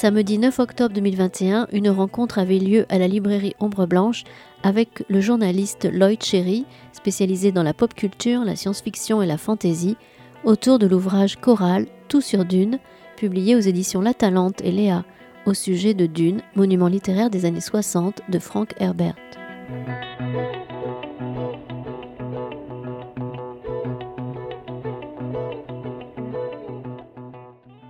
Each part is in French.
Samedi 9 octobre 2021, une rencontre avait lieu à la librairie Ombre Blanche avec le journaliste Lloyd Cherry, spécialisé dans la pop culture, la science-fiction et la fantasy, autour de l'ouvrage choral Tout sur Dune, publié aux éditions La Talente et Léa, au sujet de Dune, monument littéraire des années 60 de Frank Herbert.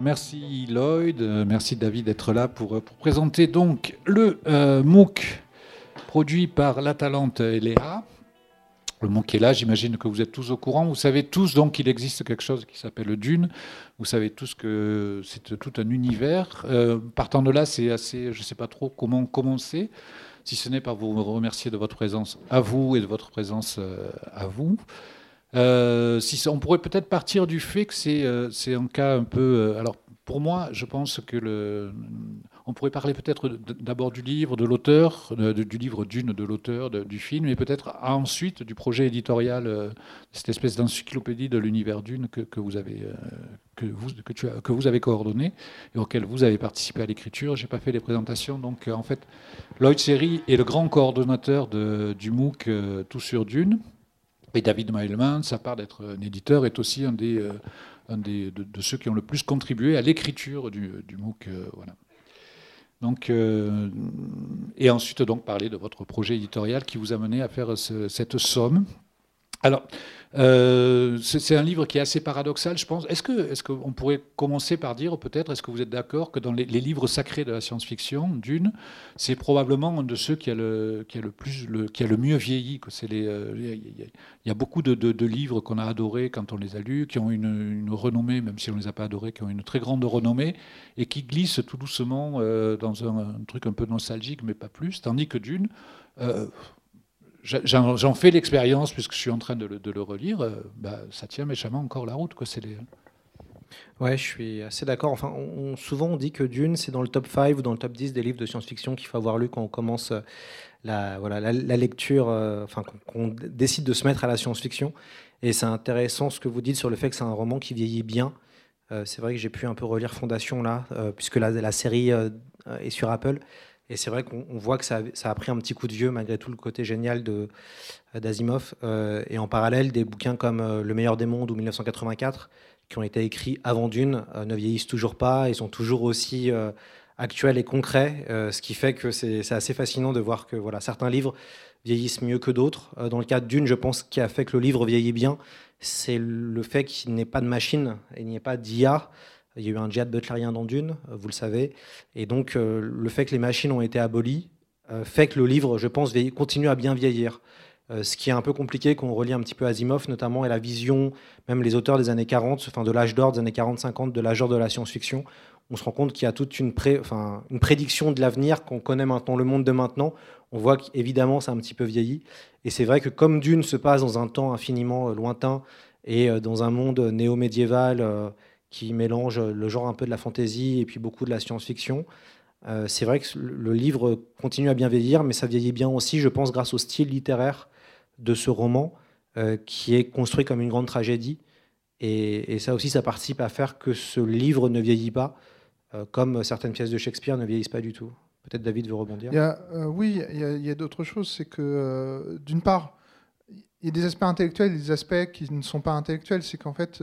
Merci Lloyd, euh, merci David d'être là pour, euh, présenter donc le euh, MOOC produit par La Talente et Léa. Le MOOC est là, j'imagine que vous êtes tous au courant. Vous savez tous donc qu'il existe quelque chose qui s'appelle Dune. Vous savez tous que c'est tout un univers. partant de là, c'est assez, je ne sais pas trop comment commencer, si ce n'est par vous remercier de votre présence à vous et de votre présence à vous. On pourrait peut-être partir du fait que c'est un cas un peu. Pour moi, je pense que. On pourrait parler peut-être d'abord du livre, de l'auteur, du livre d'une de l'auteur du film, et peut-être ensuite du projet éditorial, cette espèce d'encyclopédie de l'univers d'une que, vous avez que vous que, vous avez coordonné et auquel vous avez participé à l'écriture. J'ai pas fait les présentations, donc en fait, Lloyd Serry est le grand coordonnateur du MOOC Tout sur Dune. Et David Meilman, à part d'être un éditeur, est aussi un des, euh, un de, ceux qui ont le plus contribué à l'écriture du, du, MOOC. Euh, voilà. Donc, euh, et ensuite, donc, parler de votre projet éditorial qui vous a mené à faire cette somme. Alors, euh, c'est un livre qui est assez paradoxal, je pense. Est-ce qu'on est qu'on pourrait commencer par dire, peut-être, est-ce que vous êtes d'accord que dans les, livres sacrés de la science-fiction, d'une, c'est probablement un de ceux qui a le, qui a le, plus, le, qui a le mieux vieilli. Il euh, y, a beaucoup de, de, livres qu'on a adorés quand on les a lus, qui ont une, une, renommée, même si on ne les a pas adorés, qui ont une très grande renommée, et qui glissent tout doucement euh, dans un, truc un peu nostalgique, mais pas plus. Tandis que d'une, J'en fais l'expérience puisque je suis en train de le, relire. Euh, bah, ça tient méchamment encore la route. Quoi. Les... Ouais, je suis assez d'accord. Enfin, souvent on dit que Dune, c'est dans le top 5 ou dans le top 10 des livres de science-fiction qu'il faut avoir lu quand on commence euh, la, voilà, la, lecture, euh, enfin, qu'on décide de se mettre à la science-fiction. Et c'est intéressant ce que vous dites sur le fait que c'est un roman qui vieillit bien. c'est vrai que j'ai pu un peu relire Fondation là, puisque la série est sur Apple. Et c'est vrai qu'on voit que ça a, pris un petit coup de vieux malgré tout le côté génial d'Asimov. Euh, et en parallèle, des bouquins comme euh, Le meilleur des mondes ou 1984, qui ont été écrits avant Dune, euh, ne vieillissent toujours pas et sont toujours aussi actuels et concrets. ce qui fait que c'est assez fascinant de voir que voilà, certains livres vieillissent mieux que d'autres. dans le cas de Dune, je pense qu'il a fait que le livre vieillit bien, c'est le fait qu'il n'y ait pas de machine il n'y ait pas d'IA. Il y a eu un djihad butlerien dans Dune, euh, vous le savez. Et donc, euh, le fait que les machines ont été abolies euh, fait que le livre, je pense, continue à bien vieillir. ce qui est un peu compliqué quand on relit un petit peu Asimov, notamment, et la vision, même les auteurs des années 40, enfin de l'âge d'or des années 40-50, de l'âge d'or de la science-fiction, on se rend compte qu'il y a toute une, une prédiction de l'avenir qu'on connaît maintenant, le monde de maintenant. On voit qu'évidemment, c'est un petit peu vieilli. Et c'est vrai que comme Dune se passe dans un temps infiniment lointain et dans un monde néo-médiéval qui mélange le genre un peu de la fantaisie et puis beaucoup de la science-fiction. Euh, c'est vrai que le livre continue à bien vieillir, mais ça vieillit bien aussi, je pense, grâce au style littéraire de ce roman, euh, qui est construit comme une grande tragédie. Et, ça aussi, ça participe à faire que ce livre ne vieillit pas, euh, comme certaines pièces de Shakespeare ne vieillissent pas du tout. Peut-être David veut rebondir. oui, il y a, d'autres choses. C'est que, d'une part, il y a des aspects intellectuels et des aspects qui ne sont pas intellectuels. C'est qu'en fait,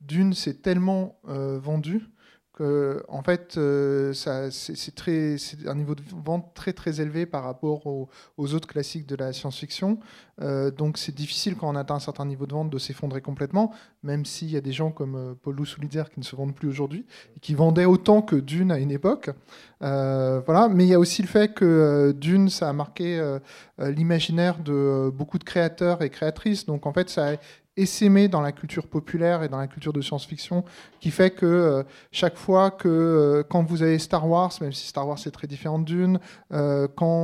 d'une, c'est tellement euh, vendu que, en fait, euh, c'est un niveau de vente très très élevé par rapport aux, autres classiques de la science-fiction. Euh, donc c'est difficile quand on atteint un certain niveau de vente de s'effondrer complètement, même s'il y a des gens comme Paul Soulider qui ne se vendent plus aujourd'hui et qui vendaient autant que Dune à une époque. voilà. Mais il y a aussi le fait que Dune, ça a marqué l'imaginaire de beaucoup de créateurs et créatrices. Donc en fait, ça a essaimé dans la culture populaire et dans la culture de science-fiction, qui fait que euh, chaque fois que euh, quand vous avez Star Wars, même si Star Wars est très différent d'une, euh, quand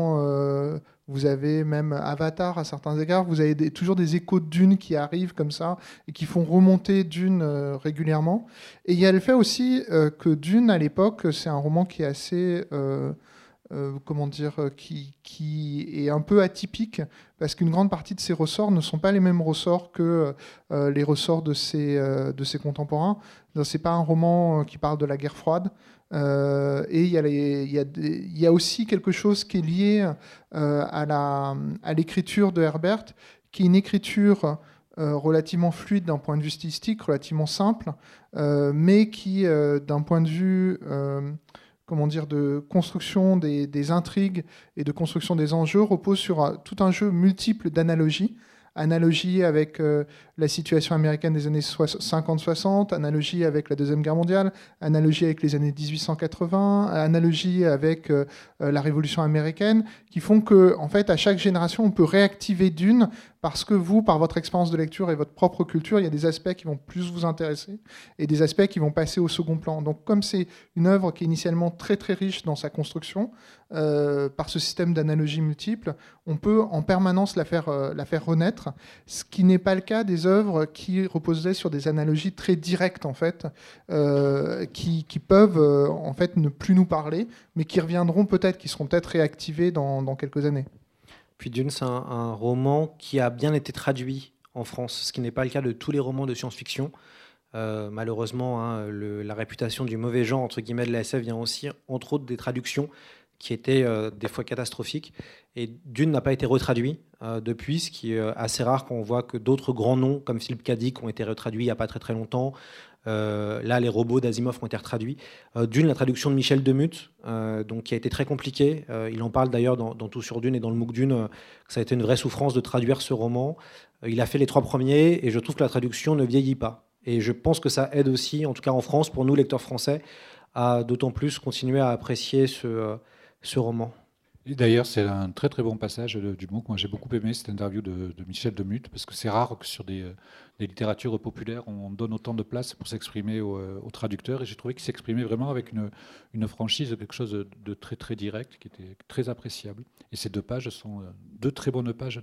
vous avez même Avatar à certains égards, vous avez toujours des échos de Dune qui arrivent comme ça et qui font remonter Dune régulièrement. Et il y a le fait aussi que Dune, à l'époque, c'est un roman qui est assez comment dire, qui, qui, est un peu atypique parce qu'une grande partie de ses ressorts ne sont pas les mêmes ressorts que les ressorts de ses, de ses contemporains. Pas un roman qui parle de la guerre froide. et il y, y, y, a aussi quelque chose qui est lié à l'écriture à de Herbert, qui est une écriture relativement fluide d'un point de vue stylistique, relativement simple, mais qui, d'un point de vue comment dire, de construction des, intrigues et de construction des enjeux repose sur tout un jeu multiple d'analogies. Analogie avec euh, la situation américaine des années 50-60, analogie avec la Deuxième Guerre mondiale, analogie avec les années 1880, analogie avec euh, euh, la Révolution américaine, qui font que, en fait, à chaque génération, on peut réactiver d'une parce que vous, par votre expérience de lecture et votre propre culture, il y a des aspects qui vont plus vous intéresser et des aspects qui vont passer au second plan. Donc comme c'est une œuvre qui est initialement très très riche dans sa construction, euh, par ce système d'analogies multiples, on peut en permanence la faire, euh, la faire renaître, ce qui n'est pas le cas des œuvres qui reposaient sur des analogies très directes en fait, euh, qui, peuvent en fait ne plus nous parler, mais qui reviendront peut-être, qui seront peut-être réactivées dans quelques années. Puis Dune, c'est un, roman qui a bien été traduit en France, ce qui n'est pas le cas de tous les romans de science-fiction. Euh, malheureusement, hein, la réputation du mauvais genre, entre de la SF vient aussi, entre autres, des traductions qui étaient euh, des fois catastrophiques. Et Dune n'a pas été retraduit euh, depuis, ce qui est assez rare quand on voit que d'autres grands noms, comme Philippe Cadic, ont été retraduits il n'y a pas très très longtemps. Euh, là, les robots d'Asimov ont été retraduits. Euh, Dune, la traduction de Michel Demut, euh, donc, qui a été très compliquée. il en parle d'ailleurs dans, Tout sur Dune et dans le MOOC Dune, que ça a été une vraie souffrance de traduire ce roman. il a fait les trois premiers et je trouve que la traduction ne vieillit pas. Et je pense que ça aide aussi, en tout cas en France, pour nous, lecteurs français, à d'autant plus continuer à apprécier ce roman. D'ailleurs, c'est un très très bon passage du MOOC. Moi, j'ai beaucoup aimé cette interview de, de Michel Demut, parce que c'est rare que sur des, des littératures populaires, on donne autant de place pour s'exprimer aux, euh, traducteurs. Et j'ai trouvé qu'il s'exprimait vraiment avec une, franchise, quelque chose de, très très direct, qui était très appréciable. Et ces deux pages sont euh, deux très bonnes pages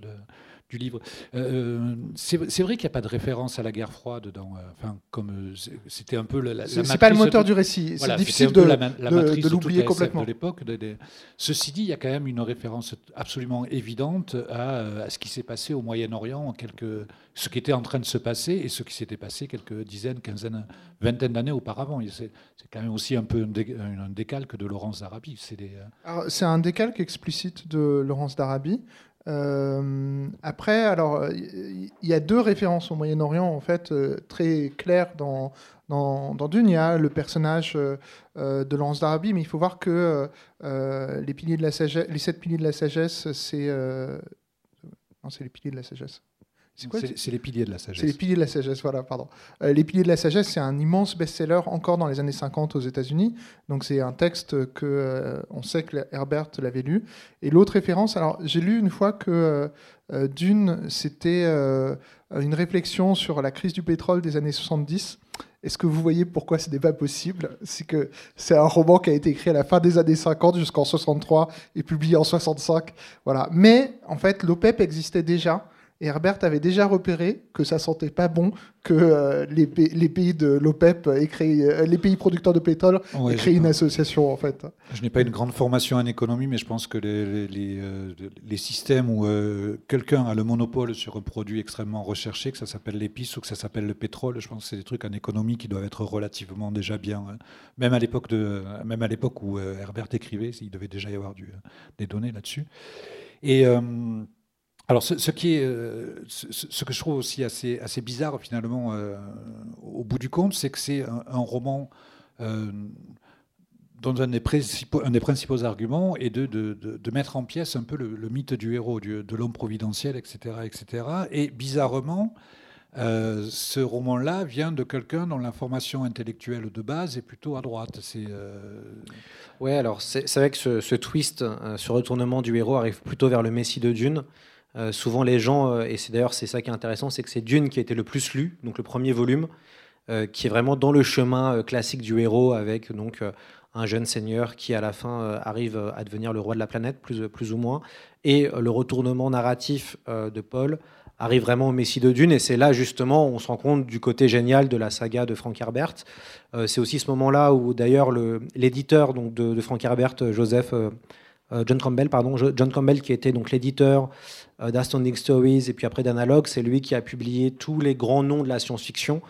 du livre. Euh, c'est vrai qu'il n'y a pas de référence à la guerre froide dans, enfin, comme c'était un peu la, la C'est pas le moteur du récit. C'est difficile de, de, l'oublier complètement. De l'époque. Ceci dit, il y a quand même une référence absolument évidente à, à ce qui s'est passé au Moyen-Orient en quelques ce qui était en train de se passer et ce qui s'était passé quelques dizaines, quinzaines, vingtaines d'années auparavant. C'est quand même aussi un peu un décalque de Laurence d'Arabie. C'est un décalque explicite de Laurence d'Arabie. Euh, après, alors, il y a deux références au Moyen-Orient en fait euh, très claires dans, dans, Dune. Il y a le personnage euh, de Laurence d'Arabie, mais il faut voir que les piliers de la sagesse, les sept piliers de la sagesse, c'est non, c'est les piliers de la sagesse. C'est les piliers de la sagesse. C'est les piliers de la sagesse, voilà, pardon. Euh, les piliers de la sagesse, c'est un immense best-seller encore dans les années 50 aux États-Unis. Donc c'est un texte que euh, on sait que Herbert l'avait lu. Et l'autre référence, alors j'ai lu une fois que euh, Dune, c'était une réflexion sur la crise du pétrole des années 70. Est-ce que vous voyez pourquoi ce n'est pas possible? C'est que c'est un roman qui a été écrit à la fin des années 50 jusqu'en 63 et publié en 65. Voilà. Mais en fait, l'OPEP existait déjà. Et Herbert avait déjà repéré que ça sentait pas bon que euh, les, pays de l'OPEP aient créé, euh, les pays producteurs de pétrole aient créé une association en fait. Je n'ai pas une grande formation en économie, mais je pense que les, les, euh, systèmes où quelqu'un a le monopole sur un produit extrêmement recherché, que ça s'appelle l'épice ou que ça s'appelle le pétrole, je pense que c'est des trucs en économie qui doivent être relativement déjà bien. Hein. Même à l'époque de, même à l'époque où Herbert écrivait, il devait déjà y avoir du, des données là-dessus. Et alors, ce, qui est, euh, ce, que je trouve aussi assez, bizarre finalement, euh, au bout du compte, c'est que c'est un, roman euh, dont un des, principaux, arguments est de, mettre en pièce un peu le, mythe du héros, de l'homme providentiel, etc., etc. Et bizarrement, ce roman-là vient de quelqu'un dont l'information intellectuelle de base est plutôt à droite. C'est ouais, alors c'est vrai que ce twist, ce retournement du héros arrive plutôt vers le Messie de Dune. Euh, souvent, les gens, euh, et c'est d'ailleurs c'est ça qui est intéressant, c'est que c'est Dune qui a été le plus lu, donc le premier volume, euh, qui est vraiment dans le chemin classique du héros, avec donc un jeune seigneur qui à la fin arrive à devenir le roi de la planète, plus, plus ou moins, et le retournement narratif de Paul arrive vraiment au Messie de Dune, et c'est là justement on se rend compte du côté génial de la saga de Frank Herbert. c'est aussi ce moment-là où d'ailleurs l'éditeur de, de, Frank Herbert, Joseph John Campbell, pardon, John Campbell qui était donc l'éditeur d'Astounding Stories et puis après d'Analog, c'est lui qui a publié tous les grands noms de la science-fiction.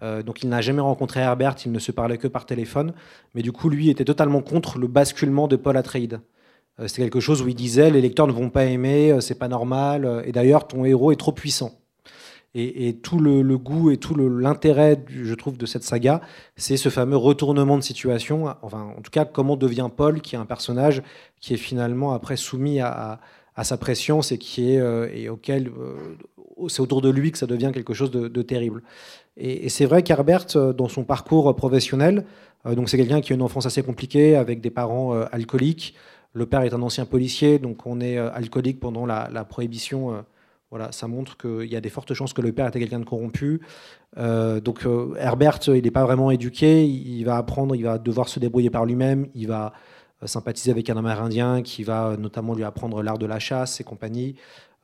donc il n'a jamais rencontré Herbert, il ne se parlait que par téléphone, mais du coup lui était totalement contre le basculement de Paul Atreides. C'était quelque chose où il disait les lecteurs ne vont pas aimer, c'est pas normal, et d'ailleurs ton héros est trop puissant. Et, tout le, goût et tout l'intérêt, je trouve, de cette saga, c'est ce fameux retournement de situation. Enfin, en tout cas, comment devient Paul, qui est un personnage qui est finalement après soumis à, sa préscience et qui est euh, et auquel euh, c'est autour de lui que ça devient quelque chose de, terrible. Et, c'est vrai qu'Herbert, euh, dans son parcours professionnel, donc c'est quelqu'un qui a une enfance assez compliquée avec des parents alcooliques. Le père est un ancien policier, donc on est alcoolique pendant la prohibition voilà, ça montre qu'il y a des fortes chances que le père était quelqu'un de corrompu. Euh, donc euh, Herbert, il n'est pas vraiment éduqué, il va apprendre, il va devoir se débrouiller par lui-même, il va euh, sympathiser avec un Amérindien qui va notamment lui apprendre l'art de la chasse et compagnie.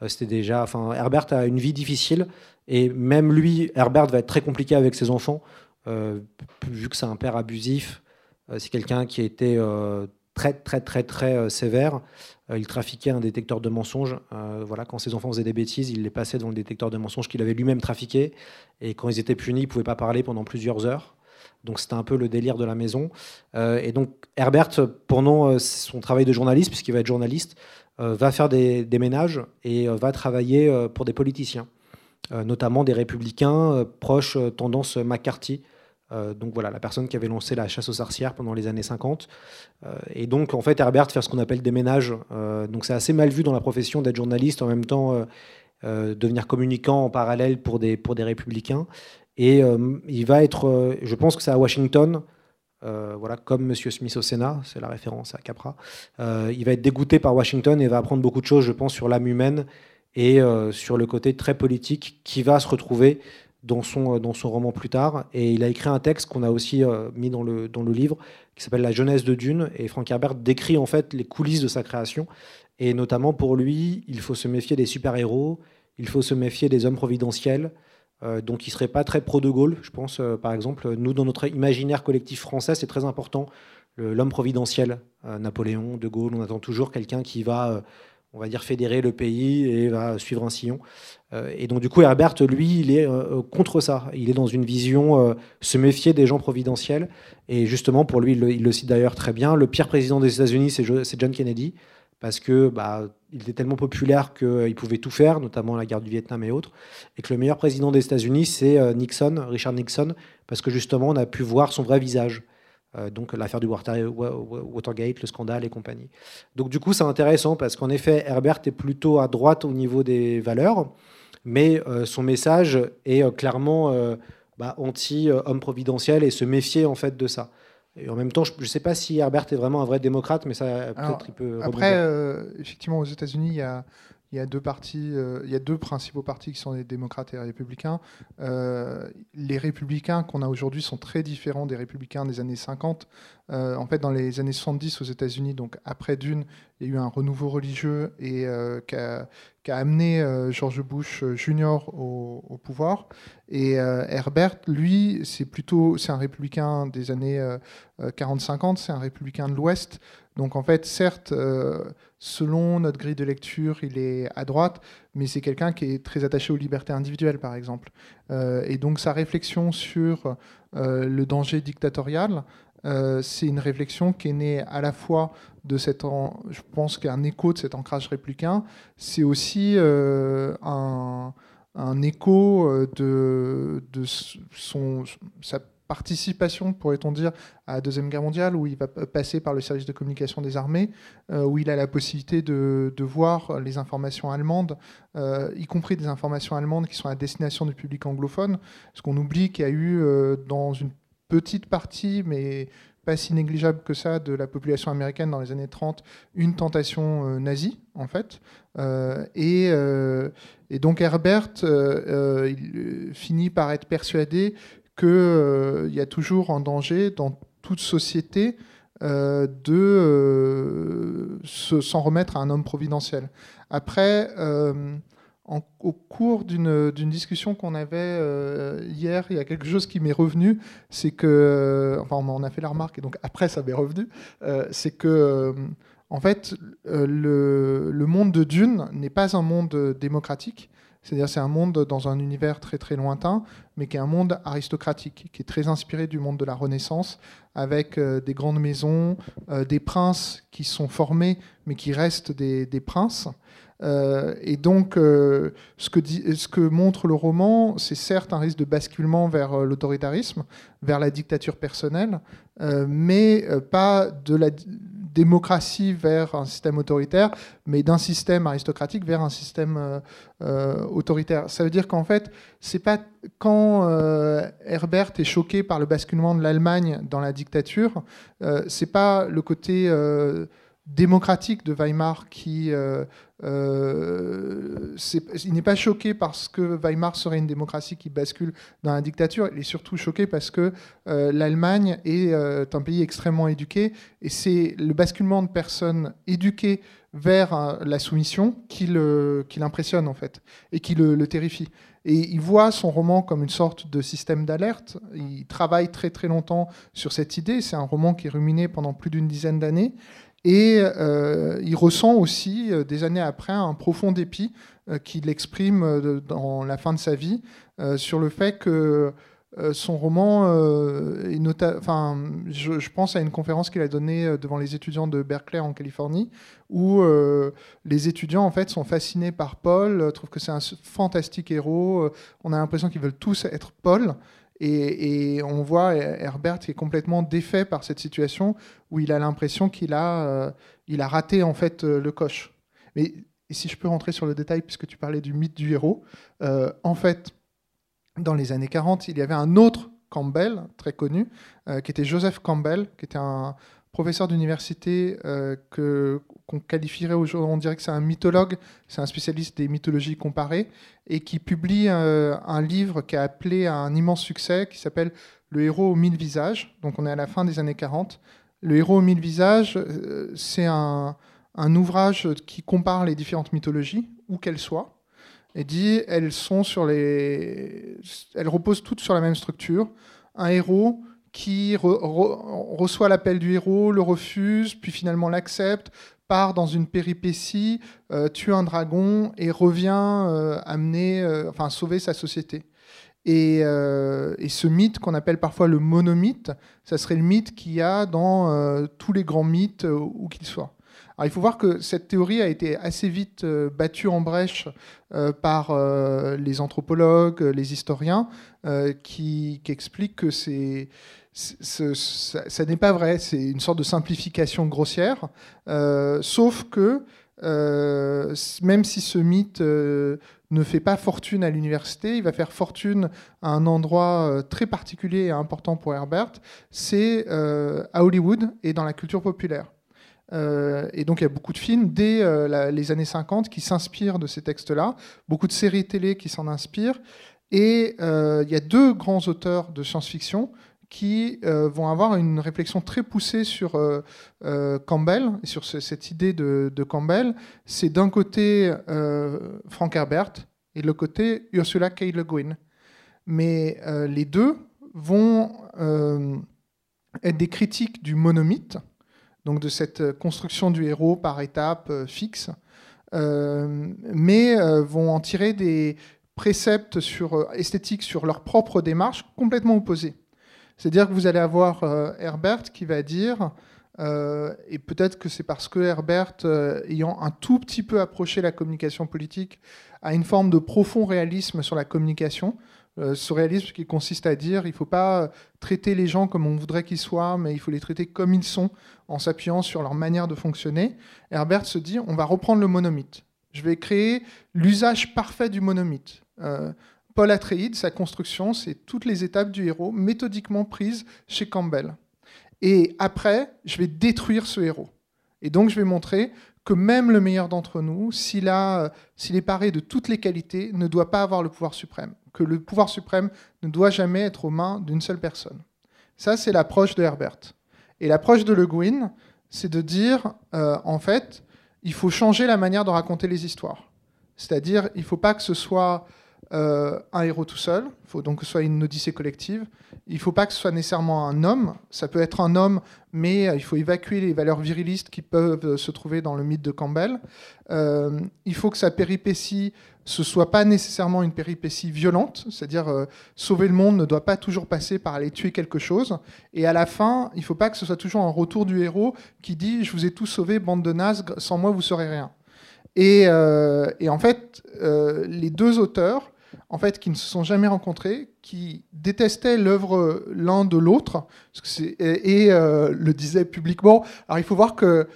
C'était déjà, enfin, Herbert a une vie difficile et même lui, Herbert va être très compliqué avec ses enfants, vu que c'est un père abusif. c'est quelqu'un qui a été très très très très sévère. Euh, il trafiquait un détecteur de mensonges. Euh, voilà, quand ses enfants faisaient des bêtises, il les passait devant le détecteur de mensonges qu'il avait lui-même trafiqué. Et quand ils étaient punis, ils ne pouvaient pas parler pendant plusieurs heures. Donc c'était un peu le délire de la maison. Euh, et donc Herbert, pendant son travail de journaliste, puisqu'il va être journaliste, va faire des, des, ménages et va travailler pour des politiciens, notamment des républicains proches tendance McCarthy. Euh, donc voilà, la personne qui avait lancé la chasse aux sorcières pendant les années 50. Euh, et donc en fait, Herbert fait ce qu'on appelle des ménages. Euh, donc c'est assez mal vu dans la profession d'être journaliste, en même temps devenir communicant en parallèle pour des, pour des républicains. Et il va être, je pense que c'est à Washington, voilà, comme Monsieur Smith au Sénat, c'est la référence à Capra. il va être dégoûté par Washington et va apprendre beaucoup de choses, je pense, sur l'âme humaine et sur le côté très politique qui va se retrouver dans son, euh, dans son roman plus tard. Et il a écrit un texte qu'on a aussi euh, mis dans le, dans le livre, qui s'appelle La jeunesse de Dune. Et Frank Herbert décrit en fait les coulisses de sa création. Et notamment pour lui, il faut se méfier des super-héros, il faut se méfier des hommes providentiels. Euh, donc il ne serait pas très pro-De Gaulle, je pense. par exemple, nous, dans notre imaginaire collectif français, c'est très important. L'homme providentiel, Napoléon, De Gaulle, on attend toujours quelqu'un qui va on va dire, fédérer le pays et va suivre un sillon. Euh, et donc, du coup, Herbert, lui, il est euh, contre ça. Il est dans une vision euh, se méfier des gens providentiels. Et justement, pour lui, il le, cite d'ailleurs très bien, le pire président des États-Unis, c'est John Kennedy, parce que bah, il était tellement populaire qu'il pouvait tout faire, notamment la guerre du Vietnam et autres. Et que le meilleur président des États-Unis, c'est Nixon, Richard Nixon, parce que justement, on a pu voir son vrai visage. Euh, donc l'affaire du Watergate, le scandale et compagnie. Donc du coup, c'est intéressant parce qu'en effet, Herbert est plutôt à droite au niveau des valeurs, mais euh, son message est euh, clairement bah, anti-homme providentiel et se méfier en fait de ça. Et en même temps, je ne sais pas si Herbert est vraiment un vrai démocrate, mais ça peut-être il peut. Après, effectivement, aux États-Unis, il y a il y a deux partis, euh, il y a deux principaux partis qui sont les démocrates et les républicains. Euh, les républicains qu'on a aujourd'hui sont très différents des républicains des années 50. Euh, en fait, dans les années 70 aux États-Unis, donc après Dune, il y a eu un renouveau religieux et qui a, amené George Bush Jr. Au, pouvoir. Et Herbert, lui, c'est plutôt, c'est un républicain des années 40-50, c'est un républicain de l'Ouest. Donc en fait, certes, euh, selon notre grille de lecture, il est à droite, mais c'est quelqu'un qui est très attaché aux libertés individuelles, par exemple. Euh, et donc sa réflexion sur euh, le danger dictatorial, c'est une réflexion qui est née à la fois de cette, je pense qu'un écho de cet ancrage républicain, c'est aussi un, écho de, de son, sa participation, pourrait-on dire, à la Deuxième Guerre mondiale, où il va passer par le service de communication des armées, euh, où il a la possibilité de, voir les informations allemandes, euh, y compris des informations allemandes qui sont à destination du public anglophone. Parce qu'on oublie qu'il y a eu, euh, dans une petite partie, mais pas si négligeable que ça, de la population américaine dans les années 30, une tentation nazie, en fait. Et, donc Herbert finit par être persuadé qu'il euh, y a toujours un danger dans toute société euh, de euh, s'en remettre à un homme providentiel. Après, au cours d'une discussion qu'on avait hier, il y a quelque chose qui m'est revenu, c'est que, enfin on en a fait la remarque et donc après ça m'est revenu, c'est que en fait, le, monde de Dune n'est pas un monde démocratique, c'est-à-dire c'est un monde dans un univers très très lointain, mais qui est un monde aristocratique, qui est très inspiré du monde de la Renaissance, avec euh, des grandes maisons, euh, des princes qui sont formés, mais qui restent des, princes. Euh, et donc, ce, que ce que montre le roman, c'est certes un risque de basculement vers l'autoritarisme, vers la dictature personnelle, mais pas de la démocratie vers un système autoritaire, mais d'un système aristocratique vers un système euh, euh, autoritaire. Ça veut dire qu'en fait, c'est pas quand euh, Herbert est choqué par le basculement de l'Allemagne dans la dictature, c'est pas le côté démocratique de Weimar qui euh, euh, il n'est pas choqué parce que Weimar serait une démocratie qui bascule dans la dictature, il est surtout choqué parce que euh, l'Allemagne est un pays extrêmement éduqué et c'est le basculement de personnes éduquées vers la soumission qui l'impressionne en fait et qui le, le terrifie. Et il voit son roman comme une sorte de système d'alerte. Il travaille très très longtemps sur cette idée. C'est un roman qui est ruminé pendant plus d'une dizaine d'années. Et euh, il ressent aussi, euh, des années après, un profond dépit euh, qu'il exprime dans la fin de sa vie sur le fait que son roman est enfin, je, pense à une conférence qu'il a donnée devant les étudiants de Berkeley en Californie, où les étudiants en fait sont fascinés par Paul, trouvent que c'est un fantastique héros. on a l'impression qu'ils veulent tous être Paul. Et, on voit Herbert qui est complètement défait par cette situation où il a l'impression qu'il a, euh, il a raté en fait euh, le coche. Mais si je peux rentrer sur le détail, puisque tu parlais du mythe du héros, euh, en fait, dans les années 40, il y avait un autre Campbell, très connu, qui était Joseph Campbell, qui était un, professeur d'université euh, que qu'on qualifierait aujourd'hui, on dirait que c'est un mythologue, c'est un spécialiste des mythologies comparées, et qui publie euh, un livre qui a appelé à un immense succès, qui s'appelle Le héros aux mille visages. Donc on est à la fin des années 40. Le héros aux mille visages, euh, c'est un, un, ouvrage qui compare les différentes mythologies, où qu'elles soient, et dit elles sont sur les, elles reposent toutes sur la même structure. Un héros qui reçoit l'appel du héros, le refuse, puis finalement l'accepte, part dans une péripétie, euh, tue un dragon et revient euh, amener, euh, enfin sauver sa société. Et, ce mythe qu'on appelle parfois le monomythe, ça serait le mythe qu'il y a dans tous les grands mythes, où qu'ils soient. Alors, il faut voir que cette théorie a été assez vite battue en brèche par les anthropologues, les historiens, qui, expliquent que c'est ça, n'est pas vrai, c'est une sorte de simplification grossière, euh, sauf que euh, même si ce mythe euh, ne fait pas fortune à l'université, il va faire fortune à un endroit très particulier et important pour Herbert, c'est à Hollywood et dans la culture populaire. et donc il y a beaucoup de films dès les années 50 qui s'inspirent de ces textes-là, beaucoup de séries télé qui s'en inspirent, et il y a deux grands auteurs de science-fiction qui euh, vont avoir une réflexion très poussée sur euh, euh, Campbell sur cette idée de, Campbell. C'est d'un côté Frank Herbert et de l'autre côté Ursula K. Le Guin. Mais les deux vont être des critiques du monomythe, donc de cette construction du héros par étapes fixes, mais vont en tirer des préceptes sur, esthétiques sur leur propre démarche complètement opposés. C'est-à-dire que vous allez avoir euh, Herbert qui va dire, euh, et peut-être que c'est parce que Herbert, euh, ayant un tout petit peu approché la communication politique, a une forme de profond réalisme sur la communication. ce réalisme qui consiste à dire il ne faut pas traiter les gens comme on voudrait qu'ils soient, mais il faut les traiter comme ils sont, en s'appuyant sur leur manière de fonctionner. Herbert se dit on va reprendre le monomythe. Je vais créer l'usage parfait du monomythe. Paul Atreides, sa construction, c'est toutes les étapes du héros méthodiquement prises chez Campbell. Et après, je vais détruire ce héros. Et donc, je vais montrer que même le meilleur d'entre nous, s'il est paré de toutes les qualités, ne doit pas avoir le pouvoir suprême. Que le pouvoir suprême ne doit jamais être aux mains d'une seule personne. Ça, c'est l'approche de Herbert. Et l'approche de Le Guin, c'est de dire, euh, en fait, il faut changer la manière de raconter les histoires. C'est-à-dire, il ne faut pas que ce soit euh, un héros tout seul. Il faut donc que ce soit une odyssée collective. Il ne faut pas que ce soit nécessairement un homme. Ça peut être un homme, mais il faut évacuer les valeurs virilistes qui peuvent se trouver dans le mythe de Campbell. il faut que sa péripétie ce soit pas nécessairement une péripétie violente, c'est-à-dire euh, sauver le monde ne doit pas toujours passer par aller tuer quelque chose. Et à la fin, il faut pas que ce soit toujours un retour du héros qui dit je vous ai tous sauvé, bande de nazes, sans moi vous serez rien. Et, euh, en fait, euh, les deux auteurs, en fait, qui ne se sont jamais rencontrés, qui détestaient l'œuvre l'un de l'autre, et, et le disaient publiquement. Alors il faut voir que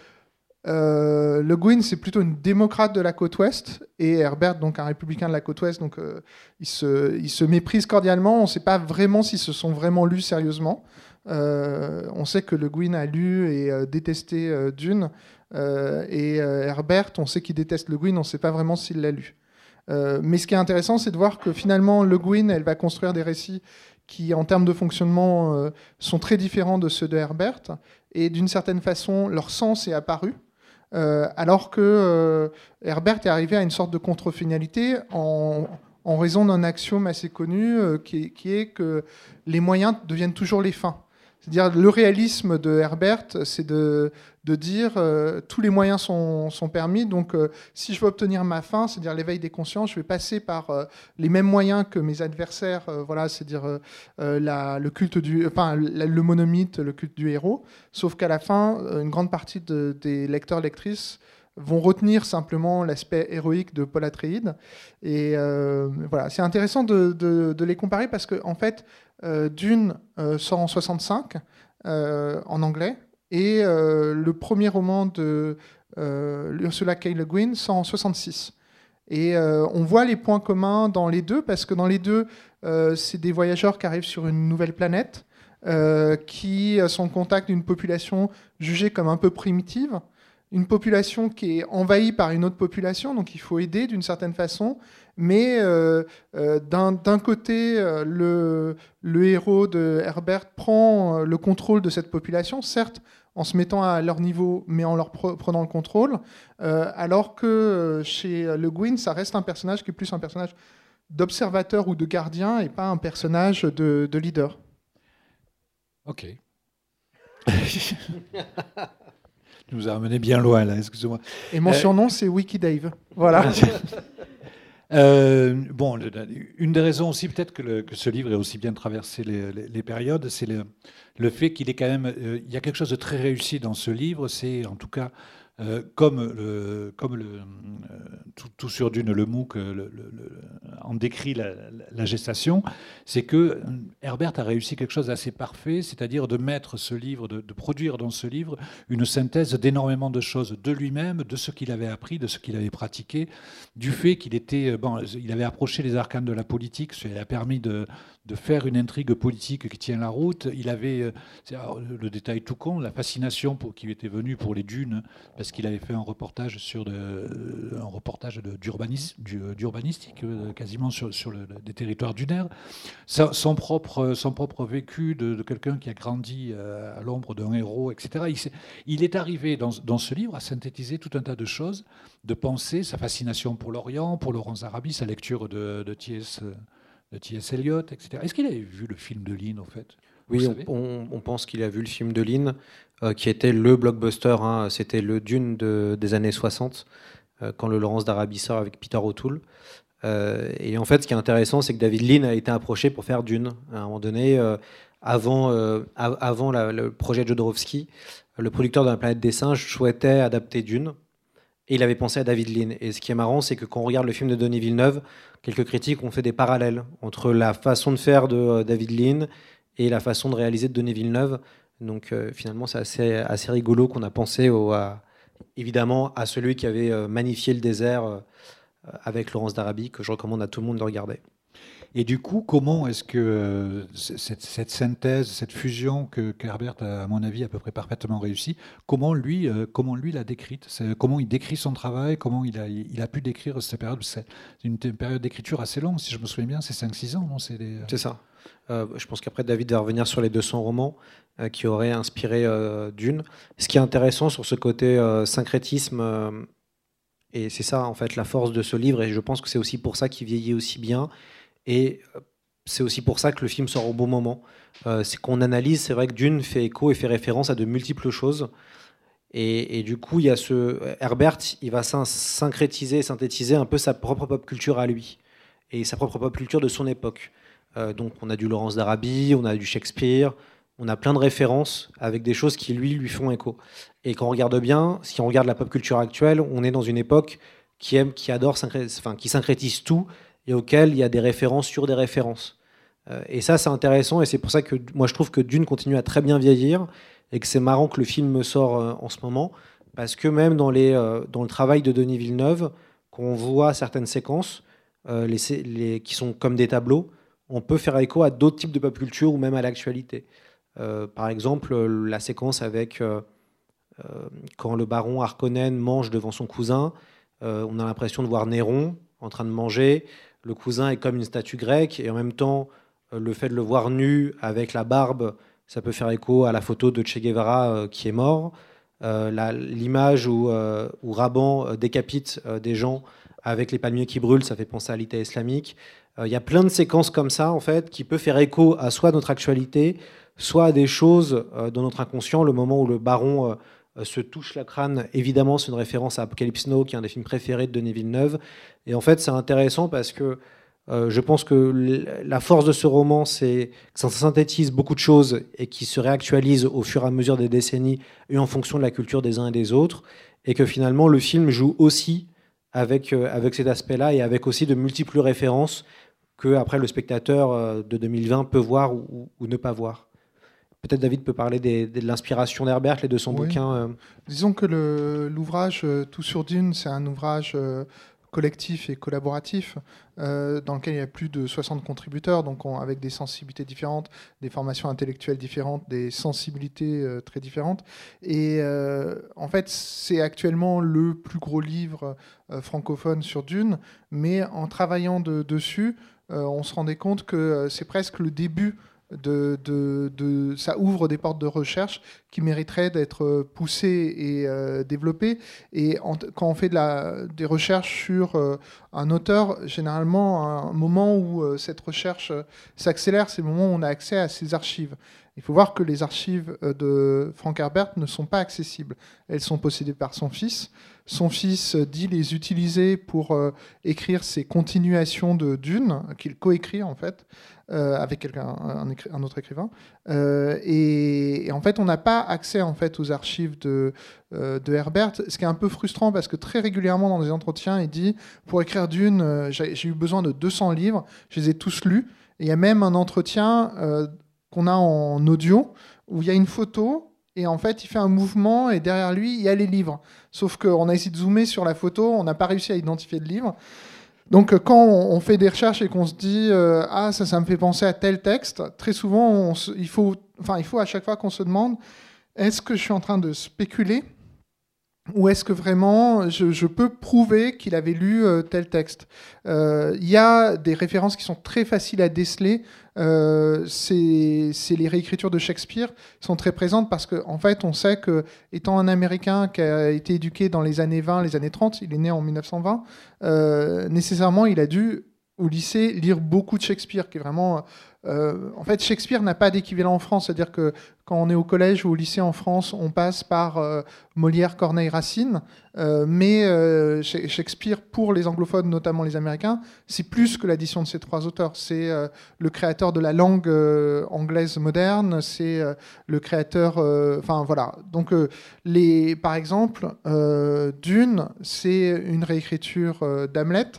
euh, le Guin, c'est plutôt une démocrate de la côte ouest, et Herbert, donc un républicain de la côte ouest, donc euh, ils, se, ils, se, méprisent cordialement. On ne sait pas vraiment s'ils se sont vraiment lus sérieusement. Euh, on sait que Le Guin a lu et détesté Dune, et Herbert, on sait qu'il déteste Le Guin, on ne sait pas vraiment s'il l'a lu. Mais ce qui est intéressant, c'est de voir que finalement, Le Guin, elle va construire des récits qui, en termes de fonctionnement, sont très différents de ceux de Herbert, et d'une certaine façon, leur sens est apparu. Euh, alors que euh, Herbert est arrivé à une sorte de contre-finalité en, raison d'un axiome assez connu euh, qui, est, que les moyens deviennent toujours les fins. C'est-à-dire le réalisme de Herbert, c'est de, de dire euh, tous les moyens sont, permis. Donc, euh, si je veux obtenir ma fin, c'est-à-dire l'éveil des consciences, je vais passer par euh, les mêmes moyens que mes adversaires. voilà, c'est-à-dire le culte du, enfin, le monomythe, le culte du héros. Sauf qu'à la fin, une grande partie des lecteurs lectrices vont retenir simplement l'aspect héroïque de Paul Atreides. Et voilà, c'est intéressant de, les comparer parce que fait, Dune sort en 65 en anglais et euh, le premier roman de euh, Ursula K. Le Guin sort en 66. Et euh, on voit les points communs dans les deux, parce que dans les deux, c'est des voyageurs qui arrivent sur une nouvelle planète, qui sont en contact d'une population jugée comme un peu primitive, une population qui est envahie par une autre population, donc il faut aider d'une certaine façon. Mais d'un côté, le, le, héros de Herbert prend le contrôle de cette population, certes en se mettant à leur niveau, mais en leur prenant le contrôle, alors que chez Le Guin, ça reste un personnage qui est plus un personnage d'observateur ou de gardien et pas un personnage de, de leader. Ok. Tu nous a amené bien loin, là, excusez-moi. Et mon surnom, c'est Wiki Dave. Voilà. Euh, bon, une des raisons aussi peut-être que, ce livre ait aussi bien traversé les, périodes, c'est le, fait qu'il est quand même, euh, il y a quelque chose de très réussi dans ce livre, c'est en tout cas euh, comme le, le, euh, tout, sur Dune, le MOOC le, en décrit la, gestation, c'est que Herbert a réussi quelque chose d'assez parfait, c'est-à-dire de mettre ce livre, de, produire dans ce livre une synthèse d'énormément de choses de lui-même, de ce qu'il avait appris, de ce qu'il avait pratiqué, du fait qu'il était, bon, il avait approché les arcanes de la politique, ce qui a permis de, de faire une intrigue politique qui tient la route. Il avait, euh, le détail tout con, la fascination pour, qui était venue pour les dunes, parce qu'il avait fait un reportage sur euh, un reportage d'urbanistique, euh, quasiment sur, sur le, des territoires dunaires. Son, propre, son propre vécu de, quelqu'un qui a grandi à l'ombre d'un héros, etc. Il, est arrivé dans, dans, ce livre à synthétiser tout un tas de choses, de pensées, sa fascination pour l'Orient, pour Laurence Arabi, sa lecture de, de T.S de T.S. Eliot, etc. Est-ce qu'il avait vu le film de Lynn, en fait? Oui, on, pense qu'il a vu le film de Lynn, euh, qui était le blockbuster. Hein. C'était le Dune des années 60, euh, quand le Laurence d'Arabie sort avec Peter O'Toole. Euh, et en fait, ce qui est intéressant, c'est que David Lynn a été approché pour faire Dune. À un moment donné, avant, avant le projet Jodorowsky, le producteur de la planète des singes souhaitait adapter Dune. Et il avait pensé à David Lynn. Et ce qui est marrant, c'est que quand on regarde le film de Denis Villeneuve, quelques critiques ont fait des parallèles entre la façon de faire de euh, David Lean et la façon de réaliser de Denis Villeneuve. Donc euh, finalement, c'est assez, rigolo qu'on a pensé évidemment à celui qui avait euh, magnifié le désert avec Laurence d'Arabie, que je recommande à tout le monde de regarder. Et du coup, comment est-ce que euh, cette, synthèse, cette fusion que Herbert a, à mon avis, à peu près parfaitement réussi, comment lui, euh, comment lui l'a décrite? Comment il décrit son travail? Comment il a, pu décrire cette période? C'est une, période d'écriture assez longue, si je me souviens bien, c'est 5-6 ans, C'est ça. Euh, je pense qu'après, David va revenir sur les 200 romans qui auraient inspiré Dune. Ce qui est intéressant sur ce côté syncrétisme Et c'est ça, en fait, la force de ce livre. Et je pense que c'est aussi pour ça qu'il vieillit aussi bien. Et euh, c'est aussi pour ça que le film sort au bon moment. Euh, c'est qu'on analyse, c'est vrai que Dune fait écho et fait référence à de multiples choses. Et, du coup, il y a ce Herbert, il va syncrétiser, synthétiser un peu sa propre pop culture à lui et sa propre pop culture de son époque. Euh, donc, on a du Laurence d'Arabie, on a du Shakespeare, on a plein de références avec des choses qui lui lui font écho. Et quand on regarde bien, si on regarde la pop culture actuelle, on est dans une époque qui aime, qui adore, enfin, qui syncrétise tout et auquel il y a des références sur des références. Euh, et ça, c'est intéressant et c'est pour ça que moi je trouve que Dune continue à très bien vieillir et que c'est marrant que le film sort euh, en ce moment parce que même dans, les, euh, dans le travail de Denis Villeneuve, qu'on voit certaines séquences les, les, qui sont comme des tableaux, on peut faire écho à d'autres types de pop culture ou même à l'actualité. par exemple, la séquence avec quand le baron Harkonnen mange devant son cousin, on a l'impression de voir Néron en train de manger. Le cousin est comme une statue grecque et en même temps, le fait de le voir nu avec la barbe ça peut faire écho à la photo de Che Guevara euh, qui est mort. Euh, l'image où, euh, où, Raban décapite des gens avec les palmiers qui brûlent, ça fait penser à l'État islamique. Il y a plein de séquences comme ça, en fait, qui peuvent faire écho à soit notre actualité, soit à des choses dans notre inconscient. Le moment où le baron se touche la crâne, évidemment, c'est une référence à Apocalypse Now, qui est un des films préférés de Denis Villeneuve. Et en fait, c'est intéressant parce que euh, je pense que la force de ce roman, c'est que ça synthétise beaucoup de choses et qui se réactualise au fur et à mesure des décennies et en fonction de la culture des uns et des autres. Et que finalement, le film joue aussi avec, euh, avec cet aspect-là et avec aussi de multiples références que après le spectateur euh, de 2020 peut voir ou, ne pas voir. Peut-être David peut parler de l'inspiration d'Herbert et de son bouquin. Disons que l'ouvrage Tout sur Dune, c'est un ouvrage collectif et collaboratif euh, dans lequel il y a plus de 60 contributeurs, donc avec des sensibilités différentes, des formations intellectuelles différentes, des sensibilités euh, très différentes. Et euh, en fait, c'est actuellement le plus gros livre francophone sur Dune, mais en travaillant dessus, on se rendait compte que c'est presque le début de, ça ouvre des portes de recherche qui mériteraient d'être poussées et euh, développées. Et quand on fait la, des recherches sur euh, un auteur, généralement, un moment où euh, cette recherche s'accélère, c'est le moment où on a accès à ses archives. Il faut voir que les archives de Frank Herbert ne sont pas accessibles. Elles sont possédées par son fils. Son fils dit les utiliser pour écrire ses continuations de Dune, qu'il coécrit en fait. Euh, avec un, autre écrivain. Euh, et, en fait, on n'a pas accès en fait aux archives de, euh, de Herbert, ce qui est un peu frustrant parce que très régulièrement dans des entretiens, il dit pour écrire Dune, j'ai eu besoin de 200 livres, je les ai tous lus. Il y a même un entretien qu'on a en audio où il y a une photo et en fait, il fait un mouvement et derrière lui, il y a les livres. Sauf qu'on a essayé de zoomer sur la photo, on n'a pas réussi à identifier le livre. Donc euh, quand on fait des recherches et qu'on se dit euh, ah ça ça me fait penser à tel texte, très souvent il faut enfin il faut à chaque fois qu'on se demande est-ce que je suis en train de spéculer ou est-ce que vraiment je, peux prouver qu'il avait lu euh, tel texte? Il y a des références qui sont très faciles à déceler. Euh, les réécritures de Shakespeare sont très présentes parce qu'en en fait, on sait que étant un Américain qui a été éduqué dans les années 20, les années 30, il est né en 1920, nécessairement, il a dû au lycée lire beaucoup de Shakespeare, qui est vraiment euh, en fait, Shakespeare n'a pas d'équivalent en France, c'est-à-dire que quand on est au collège ou au lycée en France, on passe par euh, Molière, Corneille, Racine, euh, mais Shakespeare, pour les anglophones, notamment les Américains, c'est plus que l'addition de ces trois auteurs. C'est le créateur de la langue anglaise moderne, c'est le créateur... Enfin, voilà. Donc, les, par exemple, Dune, c'est une réécriture d'Hamlet.